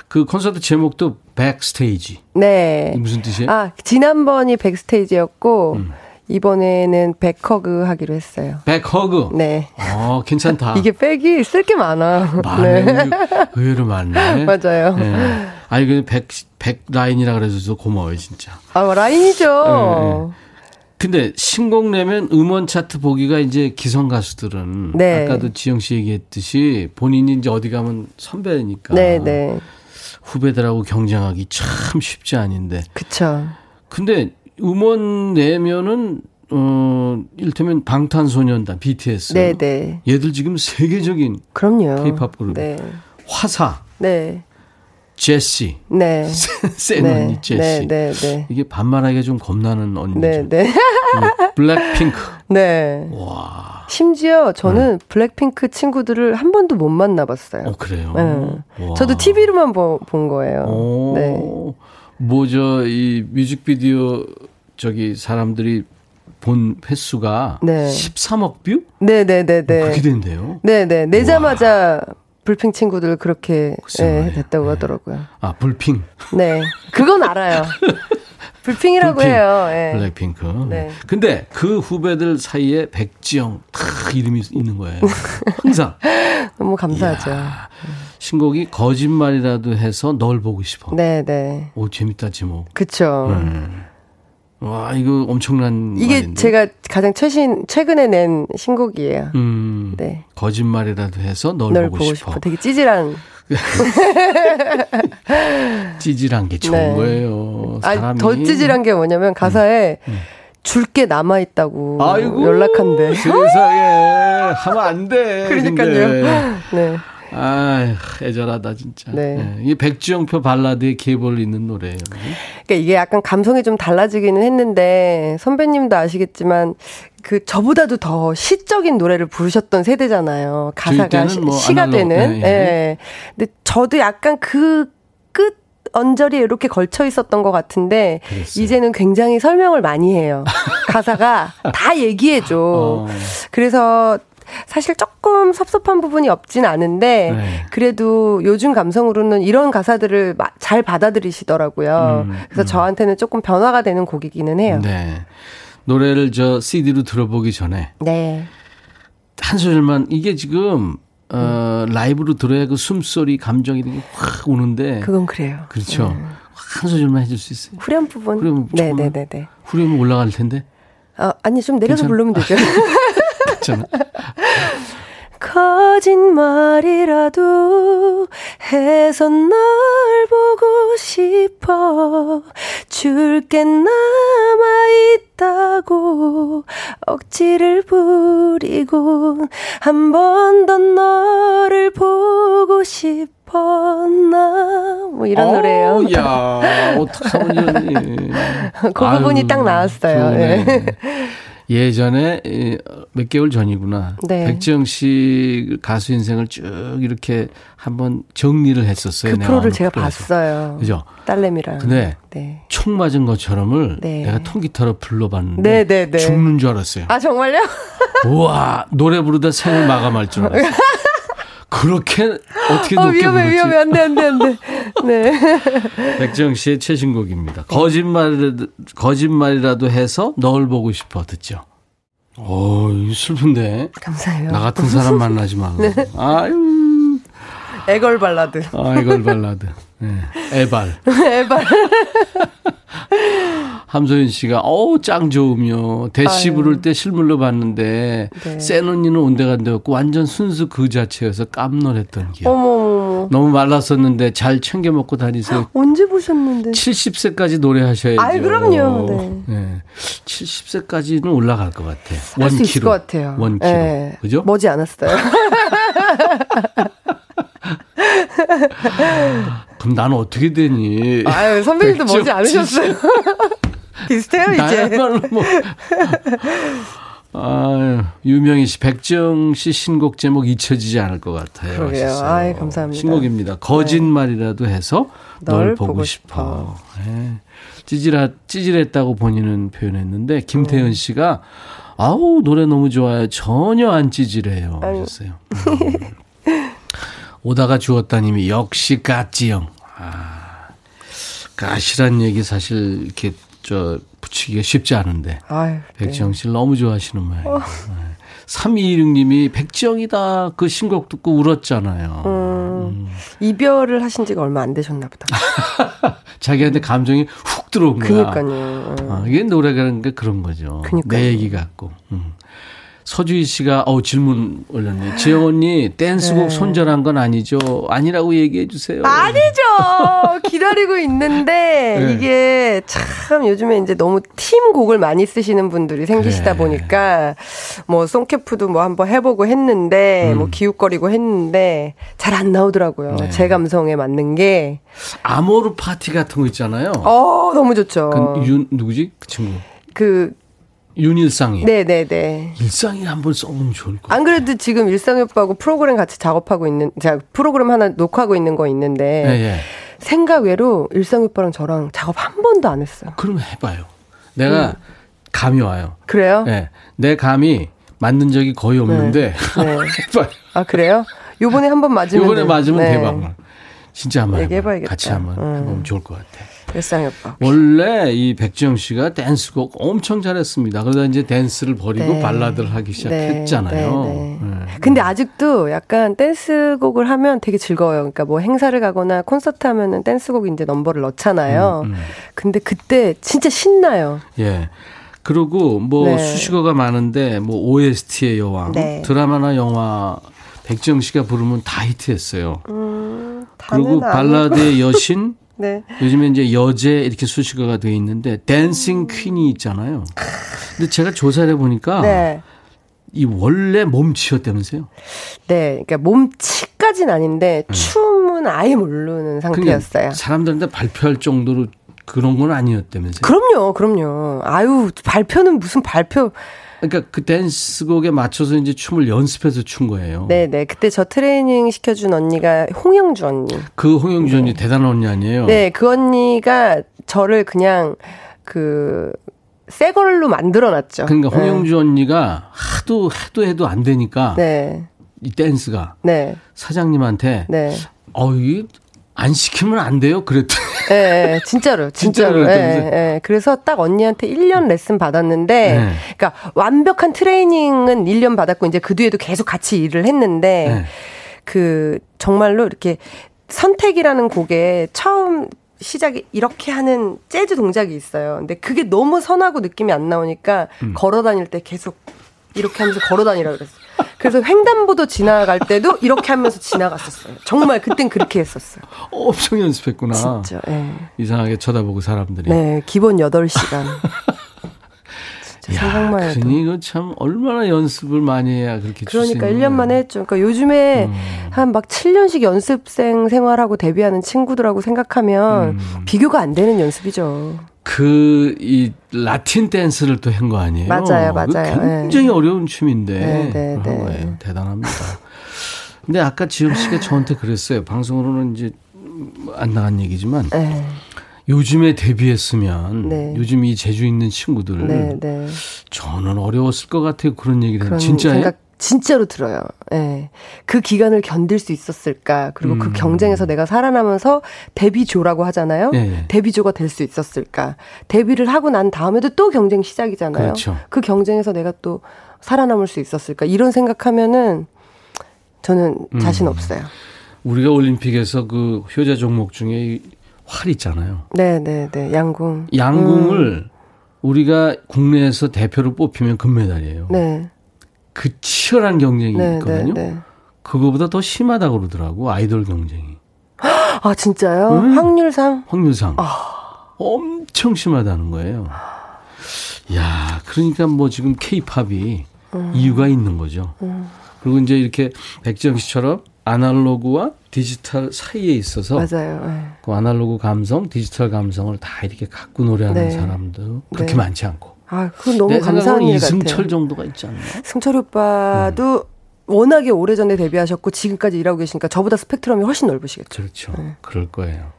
Speaker 1: 그 콘서트 제목도 backstage.
Speaker 4: 네.
Speaker 1: 무슨 뜻이에요?
Speaker 4: 아 지난번이 backstage였고
Speaker 1: 음.
Speaker 4: 이번에는 back hug 하기로 했어요.
Speaker 1: back hug.
Speaker 4: 네.
Speaker 1: 어, 괜찮다.
Speaker 4: 이게 백이 쓸 게 많아.
Speaker 1: 많네.
Speaker 4: 네.
Speaker 1: 의외로 많네.
Speaker 4: 맞아요.
Speaker 1: 네. 아니, 그 백, 백 라인이라 그래서 고마워요, 진짜.
Speaker 4: 아 라인이죠.
Speaker 1: 근데 신곡 내면 음원 차트 보기가 이제 기성 가수들은
Speaker 4: 네.
Speaker 1: 아까도 지영 씨 얘기했듯이 본인이 이제 어디 가면 선배니까
Speaker 4: 네, 네.
Speaker 1: 후배들하고 경쟁하기 참 쉽지 않은데
Speaker 4: 그쵸.
Speaker 1: 근데 음원 내면은 어 일테면 방탄소년단 BTS
Speaker 4: 네, 네.
Speaker 1: 얘들 지금 세계적인
Speaker 4: 그럼요.
Speaker 1: K-pop 그룹.
Speaker 4: 네.
Speaker 1: 화사
Speaker 4: 네.
Speaker 1: 제시
Speaker 4: 네.
Speaker 1: 센
Speaker 4: 네.
Speaker 1: 언니 제시
Speaker 4: 네, 네, 네.
Speaker 1: 이게 반말하기가 좀 겁나는 언니죠.
Speaker 4: 네, 네.
Speaker 1: 블랙핑크
Speaker 4: 네.
Speaker 1: 와,
Speaker 4: 심지어 저는 블랙핑크 친구들을 한 번도 못 만나봤어요.
Speaker 1: 어 그래요.
Speaker 4: 네.
Speaker 1: 와.
Speaker 4: 저도 TV로만 보, 본 거예요.
Speaker 1: 오,
Speaker 4: 네.
Speaker 1: 뭐저 이 뮤직비디오 저기 사람들이 본 횟수가
Speaker 4: 네.
Speaker 1: 13억 view?
Speaker 4: 네, 네, 네,
Speaker 1: 어, 그렇게
Speaker 4: 네.
Speaker 1: 된대요.
Speaker 4: 네, 네. 내자마자 불핑 친구들 그렇게 네,
Speaker 1: 말이에요.
Speaker 4: 됐다고
Speaker 1: 네.
Speaker 4: 하더라고요.
Speaker 1: 아 불핑,
Speaker 4: 네. 그건 알아요. 불핑이라고
Speaker 1: 불핑.
Speaker 4: 해요. 예.
Speaker 1: 블랙핑크.
Speaker 4: 네.
Speaker 1: 근데 그 후배들 사이에 백지영 다 이름이 있는 거예요. 항상
Speaker 4: 너무 감사하죠.
Speaker 1: 이야, 신곡이 거짓말이라도 해서 널 보고 싶어.
Speaker 4: 네, 네.
Speaker 1: 오 재밌다 제목.
Speaker 4: 그쵸.
Speaker 1: 음. 와 이거 엄청난
Speaker 4: 이게
Speaker 1: 말인데.
Speaker 4: 제가 가장 최신, 최근에 낸 신곡이에요.
Speaker 1: 음,
Speaker 4: 네.
Speaker 1: 거짓말이라도 해서 널,
Speaker 4: 널
Speaker 1: 보고,
Speaker 4: 보고
Speaker 1: 싶어.
Speaker 4: 싶어. 되게 찌질한.
Speaker 1: 찌질한 게 좋은
Speaker 4: 네.
Speaker 1: 거예요.
Speaker 4: 아,
Speaker 1: 사람이.
Speaker 4: 더 찌질한 게 뭐냐면 가사에 줄게 남아 있다고
Speaker 1: 아이고,
Speaker 4: 연락한대.
Speaker 1: 세상에 하면 안 돼.
Speaker 4: 그러니까요.
Speaker 1: 근데.
Speaker 4: 네.
Speaker 1: 아휴, 애절하다 진짜.
Speaker 4: 네.
Speaker 1: 예, 이게 백지영표 발라드의 계보를 잇는 노래예요.
Speaker 4: 그러니까 이게 약간 감성이 좀 달라지기는 했는데 선배님도 아시겠지만 그 저보다도 더 시적인 노래를 부르셨던 세대잖아요. 가사가 시,
Speaker 1: 뭐
Speaker 4: 시가
Speaker 1: 아날로그,
Speaker 4: 되는.
Speaker 1: 예,
Speaker 4: 예.
Speaker 1: 예.
Speaker 4: 근데 저도 약간 그 끝 언저리에 이렇게 걸쳐 있었던 것 같은데
Speaker 1: 그랬어요.
Speaker 4: 이제는 굉장히 설명을 많이 해요. 가사가 다 얘기해 줘.
Speaker 1: 어.
Speaker 4: 그래서 사실 조금 섭섭한 부분이 없진 않은데
Speaker 1: 네.
Speaker 4: 그래도 요즘 감성으로는 이런 가사들을 마- 잘 받아들이시더라고요.
Speaker 1: 음,
Speaker 4: 그래서 저한테는 조금 변화가 되는 곡이기는 해요.
Speaker 1: 네. 노래를 저 CD로 들어보기 전에
Speaker 4: 네.
Speaker 1: 한 소절만 이게 지금 어, 라이브로 들어야 그 숨소리 감정이 되게 확 오는데
Speaker 4: 그건 그래요.
Speaker 1: 그렇죠. 한 소절만 해줄 수 있어요.
Speaker 4: 후렴 부분.
Speaker 1: 후렴
Speaker 4: 네,
Speaker 1: 조금만.
Speaker 4: 네, 네, 네.
Speaker 1: 후렴은 올라갈 텐데.
Speaker 4: 어, 아니 좀 내려서
Speaker 1: 괜찮아?
Speaker 4: 부르면 되죠.
Speaker 1: 괜찮아.
Speaker 4: 거짓말이라도 해서 널 보고 싶어 줄게 남아있다고 억지를 부리고 한 번 더 너를 보고 싶어 나뭐 이런 노래예요.
Speaker 1: 어우, 야, 어떻게 하면 이러니.
Speaker 4: 그 부분이 딱 나왔어요.
Speaker 1: 좋네.
Speaker 4: 네.
Speaker 1: 예전에 이, 몇 개월 전이구나.
Speaker 4: 네.
Speaker 1: 백지영 씨 가수 인생을 쭉 이렇게 한번 정리를 했었어요.
Speaker 4: 그 프로를 제가
Speaker 1: 프로에서.
Speaker 4: 봤어요.
Speaker 1: 그죠?
Speaker 4: 딸내미랑.
Speaker 1: 근데
Speaker 4: 네.
Speaker 1: 총 맞은 것처럼을
Speaker 4: 네.
Speaker 1: 내가 통기타로 불러봤는데
Speaker 4: 네, 네, 네.
Speaker 1: 죽는 줄 알았어요.
Speaker 4: 아 정말요?
Speaker 1: 우와 노래 부르다 생을 마감할 줄 알았어요. 그렇게 어떻게
Speaker 4: 어,
Speaker 1: 높게
Speaker 4: 위험해,
Speaker 1: 부르지?
Speaker 4: 위험해. 안 돼, 안 돼, 안 돼. 네.
Speaker 1: 백지영 씨의 최신곡입니다. 거짓말이라도, 거짓말이라도 해서 널 보고 싶어 듣죠. 오, 이거 슬픈데.
Speaker 4: 감사해요.
Speaker 1: 나 같은 사람 만나지 말고.
Speaker 4: 네.
Speaker 1: 아유,
Speaker 4: 애걸 발라드.
Speaker 1: 아, 이걸 발라드. 네. 애발.
Speaker 4: 애발.
Speaker 1: 함소연 씨가, 어우, 짱 좋으며, 대시. 부를 때 실물로 봤는데,
Speaker 4: 네.
Speaker 1: 센 언니는 온데간데 없고, 완전 순수 그 자체여서 깜놀했던 기억.
Speaker 4: 어머,
Speaker 1: 너무 말랐었는데, 잘 챙겨 먹고 다니세요.
Speaker 4: 언제 보셨는데?
Speaker 1: 70세까지 노래하셔야죠.
Speaker 4: 아이, 그럼요. 네.
Speaker 1: 70세까지는 올라갈 것 같아.
Speaker 4: 할 수 있을. 것 같아요.
Speaker 1: 원키로.
Speaker 4: 네.
Speaker 1: 그죠?
Speaker 4: 머지 않았어요.
Speaker 1: 그럼 나는 어떻게 되니?
Speaker 4: 아유, 선배님도 머지 않으셨어요. 비슷해요, 이제.
Speaker 1: 나야말로 뭐. 아, 유명희 씨, 백정 씨 신곡 제목 잊혀지지 않을 것 같아요.
Speaker 4: 그러게요. 아이, 감사합니다.
Speaker 1: 신곡입니다. 거짓말이라도 해서 널,
Speaker 4: 널
Speaker 1: 보고,
Speaker 4: 보고
Speaker 1: 싶어. 예. 찌질하, 찌질했다고 본인은 표현했는데, 김태현 씨가, 아우, 노래 너무 좋아요. 전혀 안 찌질해요.
Speaker 4: 아유.
Speaker 1: 하셨어요. 음. 오다가 주었다님이 역시 까찌형. 아, 까시란 얘기 사실 이렇게 저 붙이기가 쉽지 않은데.
Speaker 4: 아유, 네.
Speaker 1: 백지영 씨를 너무 좋아하시는 모양이에요. 네. 3226님이 백지영이다 그 신곡 듣고 울었잖아요.
Speaker 4: 음, 이별을 하신 지가 얼마 안 되셨나 보다.
Speaker 1: 자기한테 감정이 훅 들어온 거야.
Speaker 4: 그니까요.
Speaker 1: 아, 이게 노래라는 게 그런 거죠.
Speaker 4: 그니까요.
Speaker 1: 내 얘기 같고. 음. 서주희 씨가 어 질문 올렸네. 지영 언니 댄스곡
Speaker 4: 네.
Speaker 1: 손절한 건 아니죠? 아니라고 얘기해 주세요.
Speaker 4: 아니죠. 기다리고 있는데
Speaker 1: 네.
Speaker 4: 이게 참 요즘에 이제 너무 팀 곡을 많이 쓰시는 분들이 생기시다
Speaker 1: 그래.
Speaker 4: 보니까 뭐 송캠프도 뭐 한번 해보고 했는데 뭐 기웃거리고 했는데 잘 안 나오더라고요.
Speaker 1: 음. 네.
Speaker 4: 제 감성에 맞는 게.
Speaker 1: 아모르 파티 같은 거 있잖아요.
Speaker 4: 어 너무 좋죠.
Speaker 1: 그 윤, 누구지? 그 친구.
Speaker 4: 그
Speaker 1: 윤일상이.
Speaker 4: 네네네.
Speaker 1: 일상이 한번 써보면 좋을 것 같아요.
Speaker 4: 안 그래도 지금 일상이 오빠하고 프로그램 같이 작업하고 있는, 제가 프로그램 하나 녹화하고 있는 거 있는데,
Speaker 1: 예, 예.
Speaker 4: 생각 외로 일상이 오빠랑 저랑 작업 한 번도 안 했어요.
Speaker 1: 그럼 해봐요. 내가
Speaker 4: 음.
Speaker 1: 감이 와요.
Speaker 4: 그래요?
Speaker 1: 네. 내 감이 맞는 적이 거의 없는데
Speaker 4: 네.
Speaker 1: 해봐요.
Speaker 4: 아, 그래요? 요번에 한 번 맞으면.
Speaker 1: 이번에
Speaker 4: 돼.
Speaker 1: 맞으면
Speaker 4: 네.
Speaker 1: 대박. 진짜 한번.
Speaker 4: 얘기해봐야겠다.
Speaker 1: 같이 한번
Speaker 4: 음.
Speaker 1: 해보면 좋을 것 같아.
Speaker 4: 오빠.
Speaker 1: 원래 이 백지영 씨가 댄스곡 엄청 잘했습니다. 그러다 이제 댄스를 버리고
Speaker 4: 네.
Speaker 1: 발라드를 하기 시작했잖아요.
Speaker 4: 네, 네.
Speaker 1: 네.
Speaker 4: 근데 아직도 약간 댄스곡을 하면 되게 즐거워요. 그러니까 뭐 행사를 가거나 콘서트 하면은 댄스곡 이제 넘버를 넣잖아요.
Speaker 1: 음, 음.
Speaker 4: 근데 그때 진짜 신나요.
Speaker 1: 예. 그리고 뭐
Speaker 4: 네.
Speaker 1: 수식어가 많은데 뭐 OST의 여왕,
Speaker 4: 네.
Speaker 1: 드라마나 영화 백지영 씨가 부르면 다 히트했어요.
Speaker 4: 음,
Speaker 1: 그리고 발라드의 여신,
Speaker 4: 네.
Speaker 1: 요즘에 이제 여제 이렇게 수식어가 돼 있는데 댄싱 퀸이 있잖아요. 근데 제가 조사를 해 보니까
Speaker 4: 네.
Speaker 1: 이 원래 몸치였다면서요.
Speaker 4: 네. 그러니까 몸치까진 아닌데 춤은 아예 모르는 상태였어요.
Speaker 1: 네. 그러니까 사람들한테 발표할 정도로 그런 건 아니었다면서요.
Speaker 4: 그럼요, 그럼요. 아유, 발표는 무슨 발표.
Speaker 1: 그러니까 그 댄스곡에 맞춰서 이제 춤을 연습해서 춘 거예요.
Speaker 4: 네 네. 그때 저 트레이닝 시켜준 언니가 홍영주 언니.
Speaker 1: 그 홍영주 언니 대단한 언니 아니에요?
Speaker 4: 네, 그 언니가 저를 그냥 그, 새 걸로 만들어 놨죠.
Speaker 1: 그러니까 홍영주 언니가 하도 해도 해도 안 되니까
Speaker 4: 네.
Speaker 1: 이 댄스가
Speaker 4: 네.
Speaker 1: 사장님한테
Speaker 4: 네.
Speaker 1: 어이 안 시키면 안 돼요. 그랬더니
Speaker 4: 예, 예, 진짜로,
Speaker 1: 진짜로.
Speaker 4: 예? 예. 그래서 딱 언니한테 1년 레슨 받았는데,
Speaker 1: 네.
Speaker 4: 그러니까 완벽한 트레이닝은 1년 받았고, 이제 그 뒤에도 계속 같이 일을 했는데,
Speaker 1: 네.
Speaker 4: 그, 정말로 이렇게 선택이라는 곡에 처음 시작이 이렇게 하는 재즈 동작이 있어요. 근데 그게 너무 선하고 느낌이 안 나오니까
Speaker 1: 음.
Speaker 4: 걸어 다닐 때 계속 이렇게 하면서 걸어 다니라 그랬어요. 그래서 횡단보도 지나갈 때도 이렇게 하면서 지나갔었어요. 정말 그땐 그렇게 했었어요.
Speaker 1: 엄청 연습했구나.
Speaker 4: 진짜. 예.
Speaker 1: 이상하게 쳐다보고 사람들이.
Speaker 4: 네, 기본 8시간. 진짜
Speaker 1: 야,
Speaker 4: 생각만 해도.
Speaker 1: 그러니 이거 참 얼마나 연습을 많이 해야 그렇게 출
Speaker 4: 그러니까
Speaker 1: 수 있는
Speaker 4: 1년 만에 했죠. 그러니까 요즘에
Speaker 1: 음.
Speaker 4: 한막 7년씩 연습생 생활하고 데뷔하는 친구들하고 생각하면
Speaker 1: 음.
Speaker 4: 비교가 안 되는 연습이죠.
Speaker 1: 그 이 라틴 댄스를 또 한 거 아니에요?
Speaker 4: 맞아요,
Speaker 1: 그거
Speaker 4: 맞아요.
Speaker 1: 굉장히 어려운 춤인데
Speaker 4: 네, 네,
Speaker 1: 한
Speaker 4: 네.
Speaker 1: 대단합니다. 근데 아까 지영 씨가 저한테 그랬어요. 방송으로는 이제 안 나간 얘기지만
Speaker 4: 네,
Speaker 1: 요즘에 데뷔했으면
Speaker 4: 네.
Speaker 1: 요즘 이 재주 있는 친구들
Speaker 4: 네, 네.
Speaker 1: 저는 어려웠을 것 같아요. 그런 얘기를
Speaker 4: 그런
Speaker 1: 진짜예요?
Speaker 4: 생각 진짜로 들어요. 예. 그 기간을 견딜 수 있었을까? 그리고 그
Speaker 1: 음.
Speaker 4: 경쟁에서 내가 살아나면서 데뷔조라고 하잖아요.
Speaker 1: 예, 예.
Speaker 4: 데뷔조가 될 수 있었을까? 데뷔를 하고 난 다음에도 또 경쟁 시작이잖아요.
Speaker 1: 그렇죠.
Speaker 4: 그 경쟁에서 내가 또 살아남을 수 있었을까? 이런 생각하면은 저는 자신
Speaker 1: 음.
Speaker 4: 없어요.
Speaker 1: 우리가 올림픽에서 그 효자 종목 중에 이활 있잖아요.
Speaker 4: 네, 네, 네. 양궁.
Speaker 1: 양궁을 우리가 국내에서 대표로 뽑히면 금메달이에요.
Speaker 4: 네.
Speaker 1: 그 치열한 경쟁이
Speaker 4: 네, 네,
Speaker 1: 있거든요.
Speaker 4: 네.
Speaker 1: 그거보다 더 심하다고 그러더라고 아이돌 경쟁이.
Speaker 4: 아, 진짜요?
Speaker 1: 음.
Speaker 4: 확률상?
Speaker 1: 확률상
Speaker 4: 아.
Speaker 1: 엄청 심하다는 거예요. 야, 그러니까 뭐 지금 케이팝이
Speaker 4: 음.
Speaker 1: 이유가 있는 거죠. 그리고 이제 이렇게 백지영 씨처럼 아날로그와 디지털 사이에 있어서
Speaker 4: 맞아요. 네.
Speaker 1: 그 아날로그 감성, 디지털 감성을 다 이렇게 갖고 노래하는
Speaker 4: 네.
Speaker 1: 사람도 그렇게
Speaker 4: 네.
Speaker 1: 많지 않고.
Speaker 4: 아, 그건 너무
Speaker 1: 내
Speaker 4: 감사한 일
Speaker 1: 이승철
Speaker 4: 같아요.
Speaker 1: 정도가 있지 않나?
Speaker 4: 승철 오빠도 워낙에 오래전에 데뷔하셨고 지금까지 일하고 계시니까 저보다 스펙트럼이 훨씬 넓으시겠죠.
Speaker 1: 그렇죠.
Speaker 4: 네.
Speaker 1: 그럴 거예요.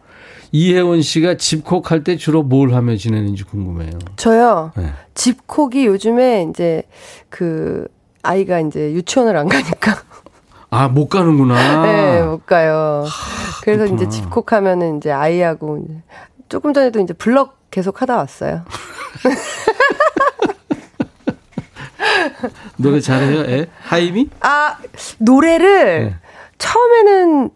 Speaker 1: 이혜원 씨가 집콕할 때 주로 뭘 하며 지내는지 궁금해요.
Speaker 4: 저요.
Speaker 1: 네.
Speaker 4: 집콕이 요즘에 이제 그 아이가 이제 유치원을 안 가니까
Speaker 1: 아, 못 가는구나.
Speaker 4: 네, 못 가요. 그래서
Speaker 1: 그렇구나.
Speaker 4: 이제 집콕하면은 이제 아이하고 이제 조금 전에도 이제 블럭 계속 하다 왔어요.
Speaker 1: 노래 잘해요, 애? 하이미?
Speaker 4: 아, 노래를
Speaker 1: 네.
Speaker 4: 처음에는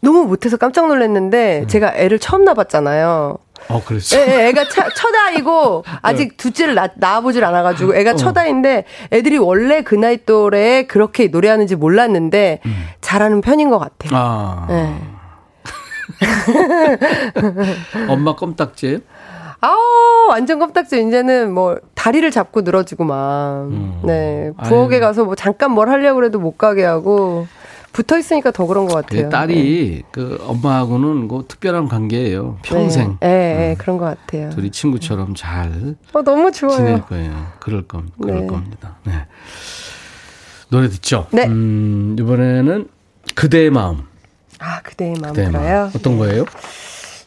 Speaker 4: 너무 못해서 깜짝 놀랐는데
Speaker 1: 네.
Speaker 4: 제가 애를 처음 낳았잖아요.
Speaker 1: 어, 그랬어.
Speaker 4: 애, 차- 첫 아이고 아직 둘째를 낳, 낳아보질 않아가지고 애가 첫 아이인데 애들이 원래 그 나이 또래에 그렇게 노래하는지 몰랐는데 잘하는 편인 것 같아요.
Speaker 1: 아.
Speaker 4: 네.
Speaker 1: 엄마 껌딱지예요?
Speaker 4: 아우 완전 껌딱지 이제는 뭐 다리를 잡고 늘어지고 막네 부엌에
Speaker 1: 아유.
Speaker 4: 가서 뭐 잠깐 뭘 하려고 그래도 못 가게 하고 붙어 있으니까 더 그런
Speaker 1: 것그
Speaker 4: 같아요.
Speaker 1: 딸이 그 엄마하고는 그 특별한 관계예요. 평생.
Speaker 4: 네, 네, 네, 그런 것 같아요.
Speaker 1: 둘이 친구처럼 잘
Speaker 4: 어, 너무 좋아요.
Speaker 1: 지낼 거예요. 그럴 겁, 그럴
Speaker 4: 네.
Speaker 1: 겁니다. 네. 노래 듣죠?
Speaker 4: 네.
Speaker 1: 음, 이번에는 그대의 마음.
Speaker 4: 아 그대의 마음
Speaker 1: 그대의. 마음. 어떤 거예요?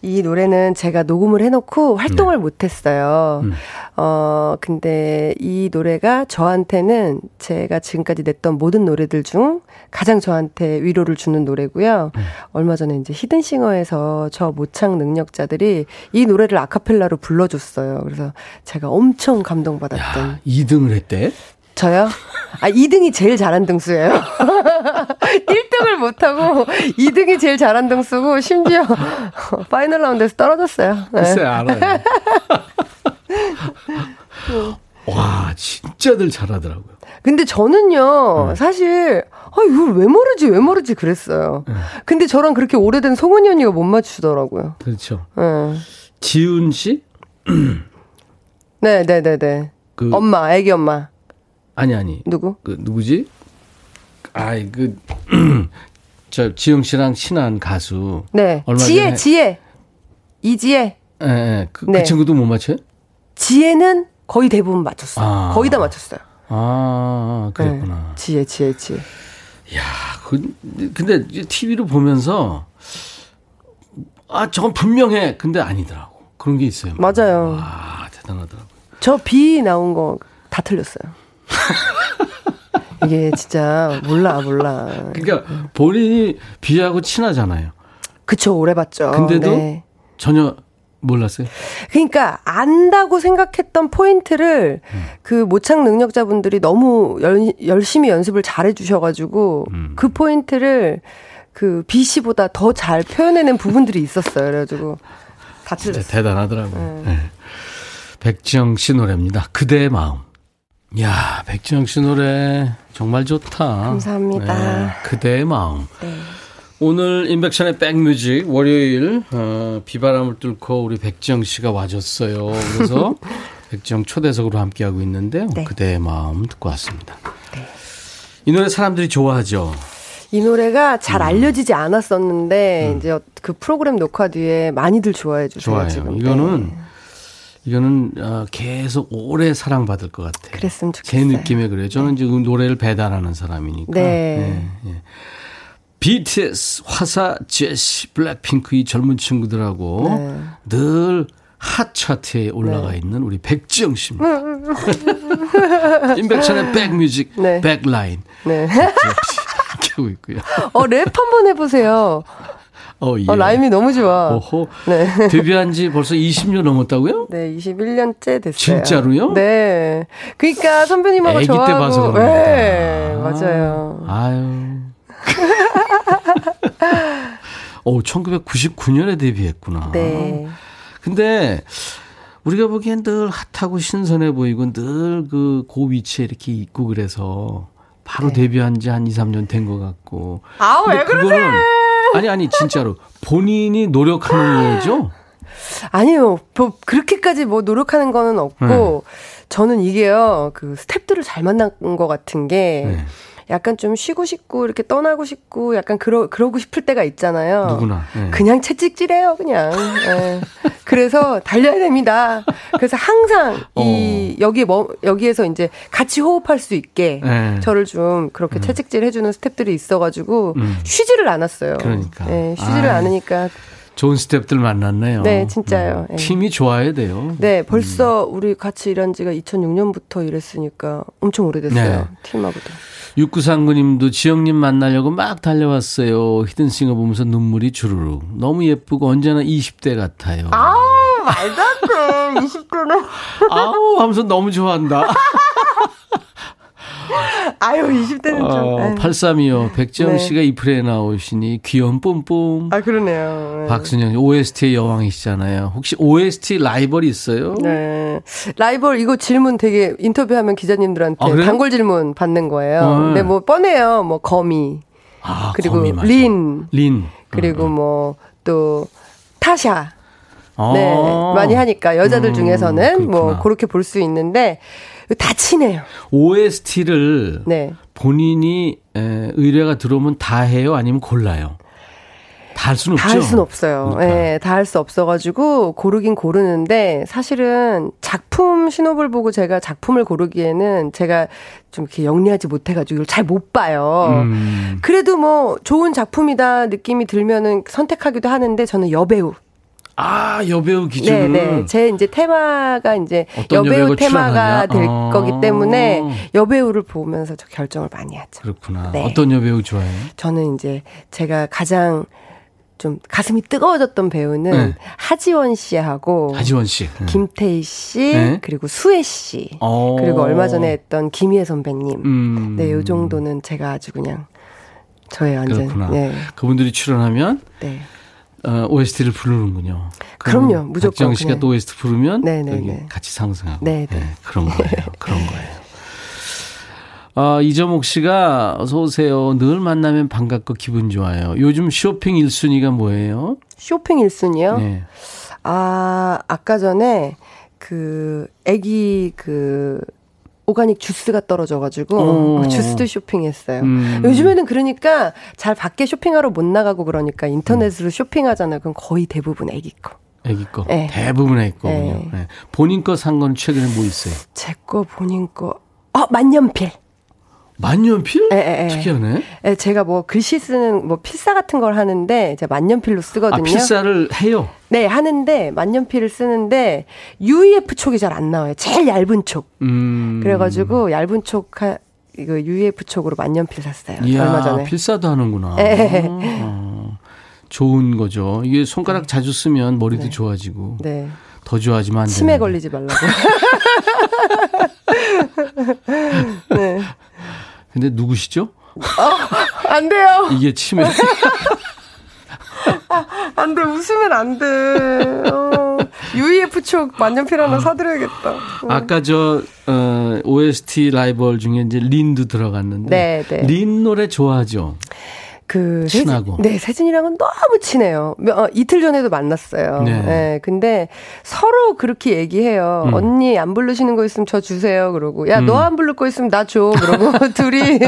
Speaker 4: 이 노래는 제가 녹음을 해놓고 활동을
Speaker 1: 네.
Speaker 4: 못했어요.
Speaker 1: 음.
Speaker 4: 어, 근데 이 노래가 저한테는 제가 지금까지 냈던 모든 노래들 중 가장 저한테 위로를 주는 노래고요.
Speaker 1: 네.
Speaker 4: 얼마 전에 이제 히든싱어에서 저 모창 능력자들이 이 노래를 아카펠라로 불러줬어요. 그래서 제가 엄청 감동받았던.
Speaker 1: 야, 2등을 했대?
Speaker 4: 저요? 아, 2등이 제일 잘한 등수예요. 1등을 못하고 2등이 제일 잘한 등수고 심지어 파이널 라운드에서 떨어졌어요. 네.
Speaker 1: 글쎄, 알아요. 와, 진짜들 잘하더라고요.
Speaker 4: 근데 저는요,
Speaker 1: 네.
Speaker 4: 사실, 아, 이걸 왜 모르지, 왜 모르지 그랬어요.
Speaker 1: 네.
Speaker 4: 근데 저랑 그렇게 오래된 송은이 언니가 못 맞추더라고요.
Speaker 1: 그렇죠.
Speaker 4: 네.
Speaker 1: 지훈 씨?
Speaker 4: 네, 네, 네, 네.
Speaker 1: 그,
Speaker 4: 엄마, 애기 엄마.
Speaker 1: 아니, 아니.
Speaker 4: 누구?
Speaker 1: 그, 누구지? 아이, 그, 저, 지영 씨랑 친한 가수.
Speaker 4: 네.
Speaker 1: 얼마
Speaker 4: 지혜,
Speaker 1: 전에-
Speaker 4: 지혜. 이지혜.
Speaker 1: 예, 예. 그, 그
Speaker 4: 네.
Speaker 1: 친구도 못 맞춰요?
Speaker 4: 지혜는 거의 대부분 맞췄어요.
Speaker 1: 아.
Speaker 4: 거의 다 맞췄어요.
Speaker 1: 아, 그랬구나.
Speaker 4: 네. 지혜, 지혜, 지혜.
Speaker 1: 야, 그, 근데 TV로 보면서 아, 저건 분명해. 근데 아니더라고. 그런 게 있어요.
Speaker 4: 맞아요.
Speaker 1: 와, 대단하더라고.
Speaker 4: 저비 나온 거 다 틀렸어요. 이게 진짜 몰라 몰라.
Speaker 1: 그러니까 본인이 비하고 친하잖아요.
Speaker 4: 그쵸 오래 봤죠.
Speaker 1: 근데도
Speaker 4: 네.
Speaker 1: 전혀 몰랐어요.
Speaker 4: 그러니까 안다고 생각했던 포인트를
Speaker 1: 음.
Speaker 4: 그 모창 능력자분들이 너무 열, 열심히 연습을 잘해 주셔 가지고
Speaker 1: 음.
Speaker 4: 그 포인트를 그 B 씨보다 더 잘 표현해낸 부분들이 있었어요. 그래 가지고 다
Speaker 1: 진짜
Speaker 4: 틀렸어요.
Speaker 1: 대단하더라고요. 네. 백지영 씨 노래입니다. 그대의 마음. 야, 백지영 씨 노래 정말 좋다.
Speaker 4: 감사합니다.
Speaker 1: 네, 그대의 마음.
Speaker 4: 네.
Speaker 1: 오늘 인백션의 백뮤직 월요일 어, 비바람을 뚫고 우리 백지영 씨가 와줬어요. 그래서 백지영 초대석으로 함께하고 있는데요.
Speaker 4: 네.
Speaker 1: 그대의 마음 듣고 왔습니다. 이 노래 사람들이 좋아하죠.
Speaker 4: 이 노래가
Speaker 1: 음.
Speaker 4: 잘 알려지지 않았었는데 이제 그 프로그램 녹화 뒤에 많이들 좋아해 주세요.
Speaker 1: 좋아요.
Speaker 4: 지금.
Speaker 1: 이거는
Speaker 4: 네.
Speaker 1: 이거는 어, 계속 오래 사랑받을 것 같아요.
Speaker 4: 그랬으면
Speaker 1: 제
Speaker 4: 좋겠어요.
Speaker 1: 느낌에 그래요. 저는 지금 노래를 배달하는 사람이니까.
Speaker 4: 네.
Speaker 1: 예, 예. BTS, 화사, 제시, 블랙핑크 이 젊은 친구들하고
Speaker 4: 네.
Speaker 1: 늘 핫차트에 올라가 있는 우리 백지영 씨입니다. 인백션의 백뮤직,
Speaker 4: 네.
Speaker 1: 백라인.
Speaker 4: 네.
Speaker 1: 씨 함께하고 있고요.
Speaker 4: 어, 랩 한번 해보세요.
Speaker 1: 어, 예.
Speaker 4: 어, 라임이 너무 좋아.
Speaker 1: 오호.
Speaker 4: 네.
Speaker 1: 데뷔한 지 벌써 20년 넘었다고요?
Speaker 4: 네, 21년째 됐어요.
Speaker 1: 진짜로요?
Speaker 4: 네. 그러니까 선배님하고
Speaker 1: 때
Speaker 4: 저하고
Speaker 1: 봐서 그런
Speaker 4: 네,
Speaker 1: 겁니다.
Speaker 4: 맞아요.
Speaker 1: 아유. 오, 1999년에 데뷔했구나.
Speaker 4: 네.
Speaker 1: 근데 우리가 보기엔 늘 핫하고 신선해 보이고 늘 그 고 위치에 이렇게 있고 그래서 바로 데뷔한 지 한 2, 3년 된 것 같고.
Speaker 4: 네.
Speaker 1: 근데
Speaker 4: 왜 그러세요?
Speaker 1: 아니 아니 진짜로 본인이 노력하는 거죠?
Speaker 4: 아니요. 뭐 그렇게까지 뭐 노력하는 거는 없고
Speaker 1: 네.
Speaker 4: 저는 이게요. 그 스탭들을 잘 만난 것 같은 게
Speaker 1: 네.
Speaker 4: 약간 좀 쉬고 싶고 이렇게 떠나고 싶고 약간 그러 그러고 싶을 때가 있잖아요.
Speaker 1: 누구나. 네.
Speaker 4: 그냥 채찍질해요, 그냥. 예. 그래서 달려야 됩니다. 그래서 항상 이
Speaker 1: 어.
Speaker 4: 여기 뭐 여기에서 이제 같이 호흡할 수 있게
Speaker 1: 네.
Speaker 4: 저를 좀 그렇게 채찍질 해주는 스탭들이 있어가지고
Speaker 1: 음.
Speaker 4: 쉬지를 않았어요.
Speaker 1: 그러니까.
Speaker 4: 네, 쉬지를
Speaker 1: 아이.
Speaker 4: 않으니까
Speaker 1: 좋은 스탭들 만났네요.
Speaker 4: 네, 진짜요.
Speaker 1: 음,
Speaker 4: 예.
Speaker 1: 팀이 좋아야 돼요.
Speaker 4: 네 벌써 우리 같이 일한 지가 2006년부터 일했으니까 엄청 오래됐어요.
Speaker 1: 네.
Speaker 4: 팀하고도.
Speaker 1: 육구상구님도 지영님 만나려고 막 달려왔어요. 히든싱어 보면서 눈물이 주르륵. 너무 예쁘고 언제나 20대 같아요.
Speaker 4: 아우 말도 안 돼. 20대는
Speaker 1: 아우 하면서 너무 좋아한다.
Speaker 4: 아유 20대는 좀.
Speaker 1: 어,
Speaker 4: 아유.
Speaker 1: 8325 백지영
Speaker 4: 네.
Speaker 1: 씨가 이 프레에 나오시니 귀여운 뿜뿜.
Speaker 4: 아 그러네요. 네.
Speaker 1: 박순영 씨 OST의 여왕이시잖아요. 혹시 OST 라이벌이 있어요?
Speaker 4: 네. 라이벌 이거 질문 되게 인터뷰하면 기자님들한테
Speaker 1: 아?
Speaker 4: 단골 질문 받는 거예요.
Speaker 1: 네.
Speaker 4: 근데 뭐 뻔해요. 뭐 거미
Speaker 1: 아,
Speaker 4: 그리고
Speaker 1: 거미.
Speaker 4: 린
Speaker 1: 린.
Speaker 4: 그리고
Speaker 1: 어, 어.
Speaker 4: 뭐또 타샤
Speaker 1: 어.
Speaker 4: 네 많이 하니까 여자들
Speaker 1: 음,
Speaker 4: 중에서는 뭐
Speaker 1: 그렇구나.
Speaker 4: 그렇게 볼 수 있는데 다 친해요.
Speaker 1: OST를
Speaker 4: 네.
Speaker 1: 본인이 에, 의뢰가 들어오면 다 해요? 아니면 골라요? 다 할 수는 없죠.
Speaker 4: 다 할 수는 없어요.
Speaker 1: 그러니까.
Speaker 4: 예, 다할 수 없어가지고 고르긴 고르는데 사실은 작품 신호를 보고 제가 작품을 고르기에는 제가 좀 이렇게 영리하지 못해가지고 이걸 잘못 봐요.
Speaker 1: 음.
Speaker 4: 그래도 뭐 좋은 작품이다 느낌이 들면은 선택하기도 하는데 저는 여배우.
Speaker 1: 아, 여배우
Speaker 4: 네,
Speaker 1: 기준으로.
Speaker 4: 네. 제 이제 테마가 이제 여배우 테마가
Speaker 1: 출연하냐?
Speaker 4: 될
Speaker 1: 어.
Speaker 4: 거기 때문에 여배우를 보면서 저 결정을 많이 하죠.
Speaker 1: 그렇구나.
Speaker 4: 네.
Speaker 1: 어떤 여배우 좋아해요?
Speaker 4: 저는 이제 제가 가장 좀 가슴이 뜨거워졌던 배우는
Speaker 1: 네.
Speaker 4: 하지원 씨하고
Speaker 1: 하지원 씨. 응.
Speaker 4: 김태희 씨
Speaker 1: 네.
Speaker 4: 그리고 수혜 씨
Speaker 1: 어.
Speaker 4: 그리고 얼마 전에 했던 김희애 선배님
Speaker 1: 음.
Speaker 4: 네, 요 정도는 제가 아주 그냥 저의 완전
Speaker 1: 그렇구나.
Speaker 4: 네.
Speaker 1: 그분들이 출연하면
Speaker 4: 네.
Speaker 1: 어, OST를 부르는군요.
Speaker 4: 그럼요.
Speaker 1: 그럼
Speaker 4: 무조건
Speaker 1: 박정 씨가
Speaker 4: 그냥.
Speaker 1: 또 OST 부르면
Speaker 4: 네, 네, 네.
Speaker 1: 같이 상승하고.
Speaker 4: 네, 네.
Speaker 1: 그런 거예요. 그런 거예요. 아, 이정옥 씨가 어서 오세요. 늘 만나면 반갑고 기분 좋아요. 요즘 쇼핑 1순위가 뭐예요?
Speaker 4: 쇼핑 1순위요?
Speaker 1: 네.
Speaker 4: 아, 아까 전에 그 애기 그 오가닉 주스가 떨어져가지고
Speaker 1: 어.
Speaker 4: 주스도 쇼핑했어요.
Speaker 1: 음.
Speaker 4: 요즘에는 그러니까 잘 밖에 쇼핑하러 못 나가고 그러니까 인터넷으로 쇼핑하잖아요. 그럼 거의 대부분 애기 거.
Speaker 1: 애기 거.
Speaker 4: 네.
Speaker 1: 대부분 애기 거군요.
Speaker 4: 네.
Speaker 1: 네. 본인 거 산 건 최근에 뭐 있어요?
Speaker 4: 제 거 본인 거. 아, 만년필.
Speaker 1: 만년필?
Speaker 4: 에, 에, 에.
Speaker 1: 특이하네.
Speaker 4: 예, 제가 뭐 글씨 쓰는 뭐 필사 같은 걸 하는데 제가 만년필로 쓰거든요.
Speaker 1: 아, 필사를 해요.
Speaker 4: 네, 하는데 만년필을 쓰는데 UEF 촉이 잘 안 나와요. 제일 얇은 촉.
Speaker 1: 음.
Speaker 4: 그래가지고 얇은 촉 하, 이거 UEF 촉으로 만년필 샀어요.
Speaker 1: 이야,
Speaker 4: 얼마 전에.
Speaker 1: 필사도 하는구나.
Speaker 4: 네.
Speaker 1: 어, 좋은 거죠. 이게 손가락 자주 쓰면 머리도 좋아지고
Speaker 4: 네.
Speaker 1: 더 돼.
Speaker 4: 치매 걸리지 말라고. 네.
Speaker 1: 근데 누구시죠?
Speaker 4: 안 돼요.
Speaker 1: 이게 치매.
Speaker 4: 안 돼. 웃으면 안 돼. 어, UEF 촉 만년필 하나 사드려야겠다.
Speaker 1: 아까 저 어, OST 라이벌 중에 이제 린도 들어갔는데
Speaker 4: 네, 네.
Speaker 1: 린 노래 좋아하죠.
Speaker 4: 그
Speaker 1: 친하고.
Speaker 4: 세진, 네, 세진이랑은 너무 친해요. 며- 어, 이틀 전에도 만났어요.
Speaker 1: 네.
Speaker 4: 네. 근데 서로 그렇게 얘기해요.
Speaker 1: 음.
Speaker 4: 언니 안 부르시는 거 있으면 저 주세요. 그러고 야,
Speaker 1: 음.
Speaker 4: 너안 부를 거 있으면 나 줘. 그러고 둘이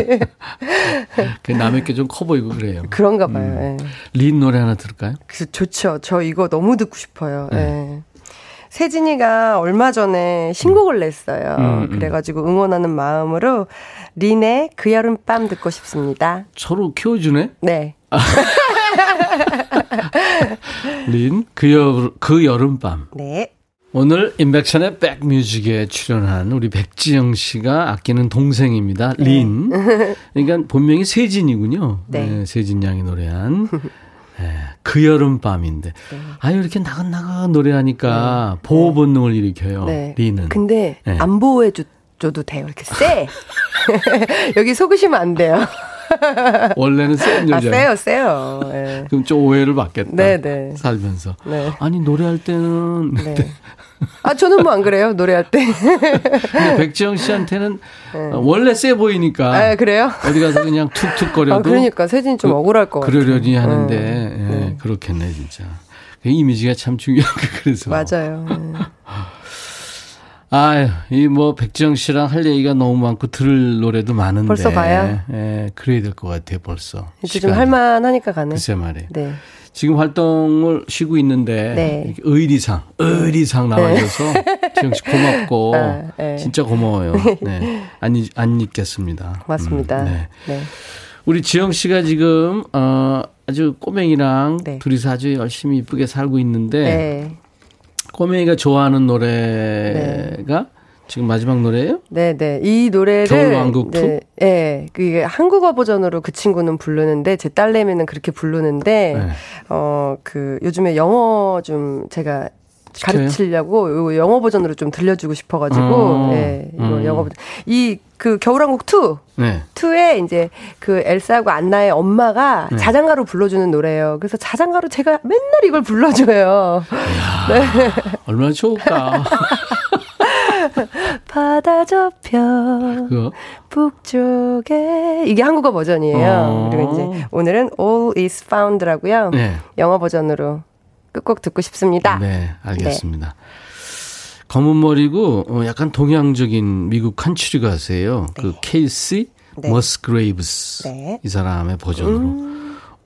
Speaker 1: 그 남의 게좀 커 보이고 그래요.
Speaker 4: 그런가 봐요.
Speaker 1: 음.
Speaker 4: 예.
Speaker 1: 린 노래 하나 들을까요?
Speaker 4: 그래서 좋죠. 저 이거 너무 듣고 싶어요.
Speaker 1: 네.
Speaker 4: 예. 세진이가 얼마 전에 신곡을 냈어요.
Speaker 1: 음, 음.
Speaker 4: 그래가지고 응원하는 마음으로 린의 그 여름 밤 듣고 싶습니다.
Speaker 1: 서로 키워주네.
Speaker 4: 네.
Speaker 1: 린, 그, 여, 그 여름밤.
Speaker 4: 네.
Speaker 1: 오늘 인백션의 백뮤직에 출연한 우리 백지영 씨가 아끼는 동생입니다. 린. 그러니까 본명이 세진이군요.
Speaker 4: 네.
Speaker 1: 세진 양이 노래한 예, 그 여름 밤인데. 아유 이렇게 나긋나긋 노래하니까 보호 본능을 일으켜요.
Speaker 4: 네.
Speaker 1: 린은.
Speaker 4: 근데
Speaker 1: 네.
Speaker 4: 안 보호해 줘, 줘도 돼요. 이렇게 세. 여기 속으시면 안 돼요.
Speaker 1: 원래는 센
Speaker 4: 아,
Speaker 1: 여자.
Speaker 4: 세요, 세요. 예.
Speaker 1: 그럼 좀 오해를 받겠다.
Speaker 4: 네, 네.
Speaker 1: 살면서.
Speaker 4: 네.
Speaker 1: 아니 노래할 때는
Speaker 4: 네. 아, 저는 뭐 안 그래요. 노래할 때.
Speaker 1: 근데 백지영 씨한테는 어, 원래 세 보이니까
Speaker 4: 아, 그래요?
Speaker 1: 어디 가서 그냥 툭툭거려도
Speaker 4: 아, 그러니까 세진이 좀
Speaker 1: 그-
Speaker 4: 억울할 것 같아요.
Speaker 1: 그러려니 하는데
Speaker 4: 네.
Speaker 1: 예,
Speaker 4: 네.
Speaker 1: 그렇겠네 진짜. 그 이미지가 참 중요한 거 그래서.
Speaker 4: 맞아요. 네.
Speaker 1: 아유, 이 뭐 백지영 씨랑 할 얘기가 너무 많고 들을 노래도 많은데.
Speaker 4: 벌써 가요?
Speaker 1: 예, 그래야 될 것 같아요, 벌써.
Speaker 4: 이제 좀. 할만하니까 가네.
Speaker 1: 글쎄 말이에요.
Speaker 4: 네.
Speaker 1: 지금 활동을 쉬고 있는데
Speaker 4: 네.
Speaker 1: 의리상, 의리상 나와줘서 지영 씨 고맙고
Speaker 4: 아, 네.
Speaker 1: 진짜 고마워요. 네. 안, 잊- 안 잊겠습니다.
Speaker 4: 고맙습니다.
Speaker 1: 음, 네.
Speaker 4: 네.
Speaker 1: 우리 지영 씨가 지금 어 아주 꼬맹이랑
Speaker 4: 네.
Speaker 1: 둘이서 아주 열심히 이쁘게 살고 있는데
Speaker 4: 네.
Speaker 1: 꼬맹이가 좋아하는 노래가 지금 마지막 노래예요?
Speaker 4: 네, 네. 이 노래를
Speaker 1: 겨울왕국 two?
Speaker 4: 네, 네. 그게 한국어 버전으로 그 친구는 부르는데 제 딸내미는 그렇게 부르는데
Speaker 1: 네.
Speaker 4: 어, 그 요즘에 영어 좀 제가? 가르치려고 요 영어 버전으로 좀 들려주고 싶어가지고
Speaker 1: 어,
Speaker 4: 네, 이거
Speaker 1: 음.
Speaker 4: 영어 버전 이 그 겨울왕국 2
Speaker 1: 네.
Speaker 4: 2에 이제 그 엘사하고 안나의 엄마가
Speaker 1: 네.
Speaker 4: 자장가로 불러주는 노래예요. 그래서 자장가로 제가 맨날 이걸 불러줘요.
Speaker 1: 얼마나 좋을까.
Speaker 4: 바다 저편. 북쪽에 이게 한국어 버전이에요.
Speaker 1: 어.
Speaker 4: 그리고 이제 오늘은 All is Found라고요.
Speaker 1: 네.
Speaker 4: 영어 버전으로 끝곡 듣고 싶습니다.
Speaker 1: 네, 알겠습니다. 검은 머리고 어, 약간 동양적인 미국 컨츄리 가수예요. 그 케이시
Speaker 4: 네.
Speaker 1: 머스그레이브스
Speaker 4: 네.
Speaker 1: 이 사람의 버전으로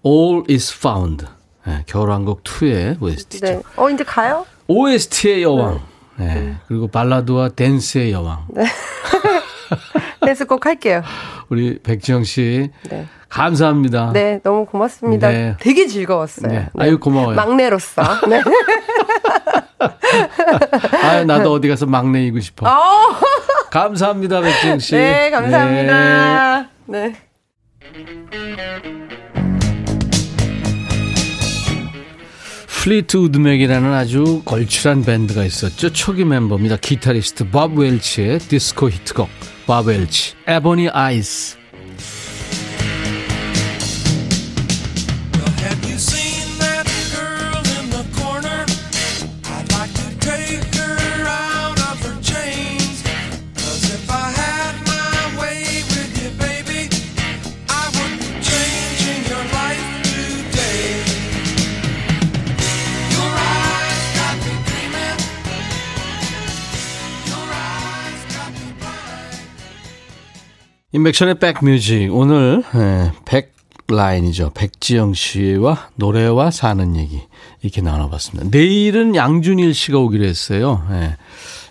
Speaker 1: All is Found. 네, 겨울왕국 2의 OST죠.
Speaker 4: 네. 어 이제 가요?
Speaker 1: OST의 여왕. 네. 그리고 발라드와 댄스의 여왕.
Speaker 4: 댄스 꼭 할게요.
Speaker 1: 우리 백지영 씨
Speaker 4: 네.
Speaker 1: 감사합니다.
Speaker 4: 네, 너무 고맙습니다.
Speaker 1: 네.
Speaker 4: 되게 즐거웠어요.
Speaker 1: 네. 아유, 고마워요.
Speaker 4: 막내로서. 네.
Speaker 1: 아, 나도 어디 가서 막내이고 싶어.
Speaker 4: 어,
Speaker 1: 감사합니다, 백지영 씨.
Speaker 4: 네, 감사합니다. 네.
Speaker 1: 플리트우드 맥이라는 아주 걸출한 밴드가 있었죠. 초기 멤버입니다. 기타리스트 밥 웰치의 디스코 히트곡 밥 웰치
Speaker 3: Ebony Eyes
Speaker 1: 인백션의 백뮤직 오늘 예, 백라인이죠. 백지영 씨와 노래와 사는 얘기 이렇게 나눠봤습니다. 내일은 양준일 씨가 오기로 했어요. 예.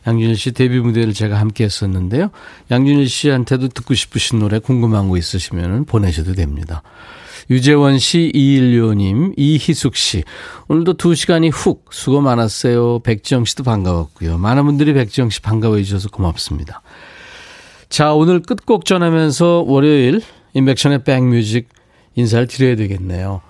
Speaker 1: 양준일 씨 데뷔 무대를 제가 함께 했었는데요. 양준일 씨한테도 듣고 싶으신 노래 궁금한 거 있으시면 보내셔도 됩니다. 유재원 씨, 이일료님, 이희숙 씨. 오늘도 두 시간이 훅 수고 많았어요. 백지영 씨도 반가웠고요. 많은 분들이 백지영 씨 반가워해 주셔서 고맙습니다. 자, 오늘 끝곡 전하면서 월요일 인백션의 백뮤직 인사를 드려야 되겠네요.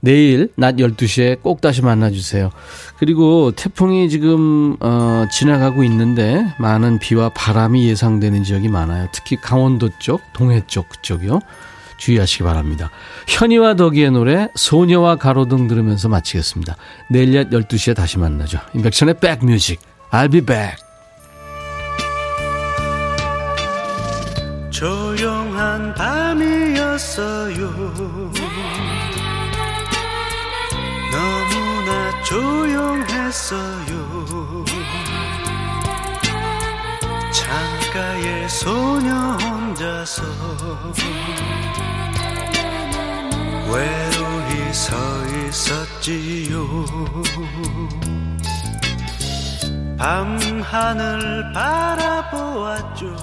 Speaker 1: 내일 낮 12시에 꼭 다시 만나주세요. 그리고 태풍이 지금 어, 지나가고 있는데 많은 비와 바람이 예상되는 지역이 많아요. 특히 강원도 쪽, 동해 쪽 그쪽이요. 주의하시기 바랍니다. 현이와 덕이의 노래 소녀와 가로등 들으면서 마치겠습니다. 내일 낮 12시에 다시 만나죠. 인백션의 백뮤직 I'll be back.
Speaker 5: 조용한 밤이었어요. 너무나 조용했어요. 창가에 소녀 혼자서 외로이 서 있었지요. 밤하늘 바라보았죠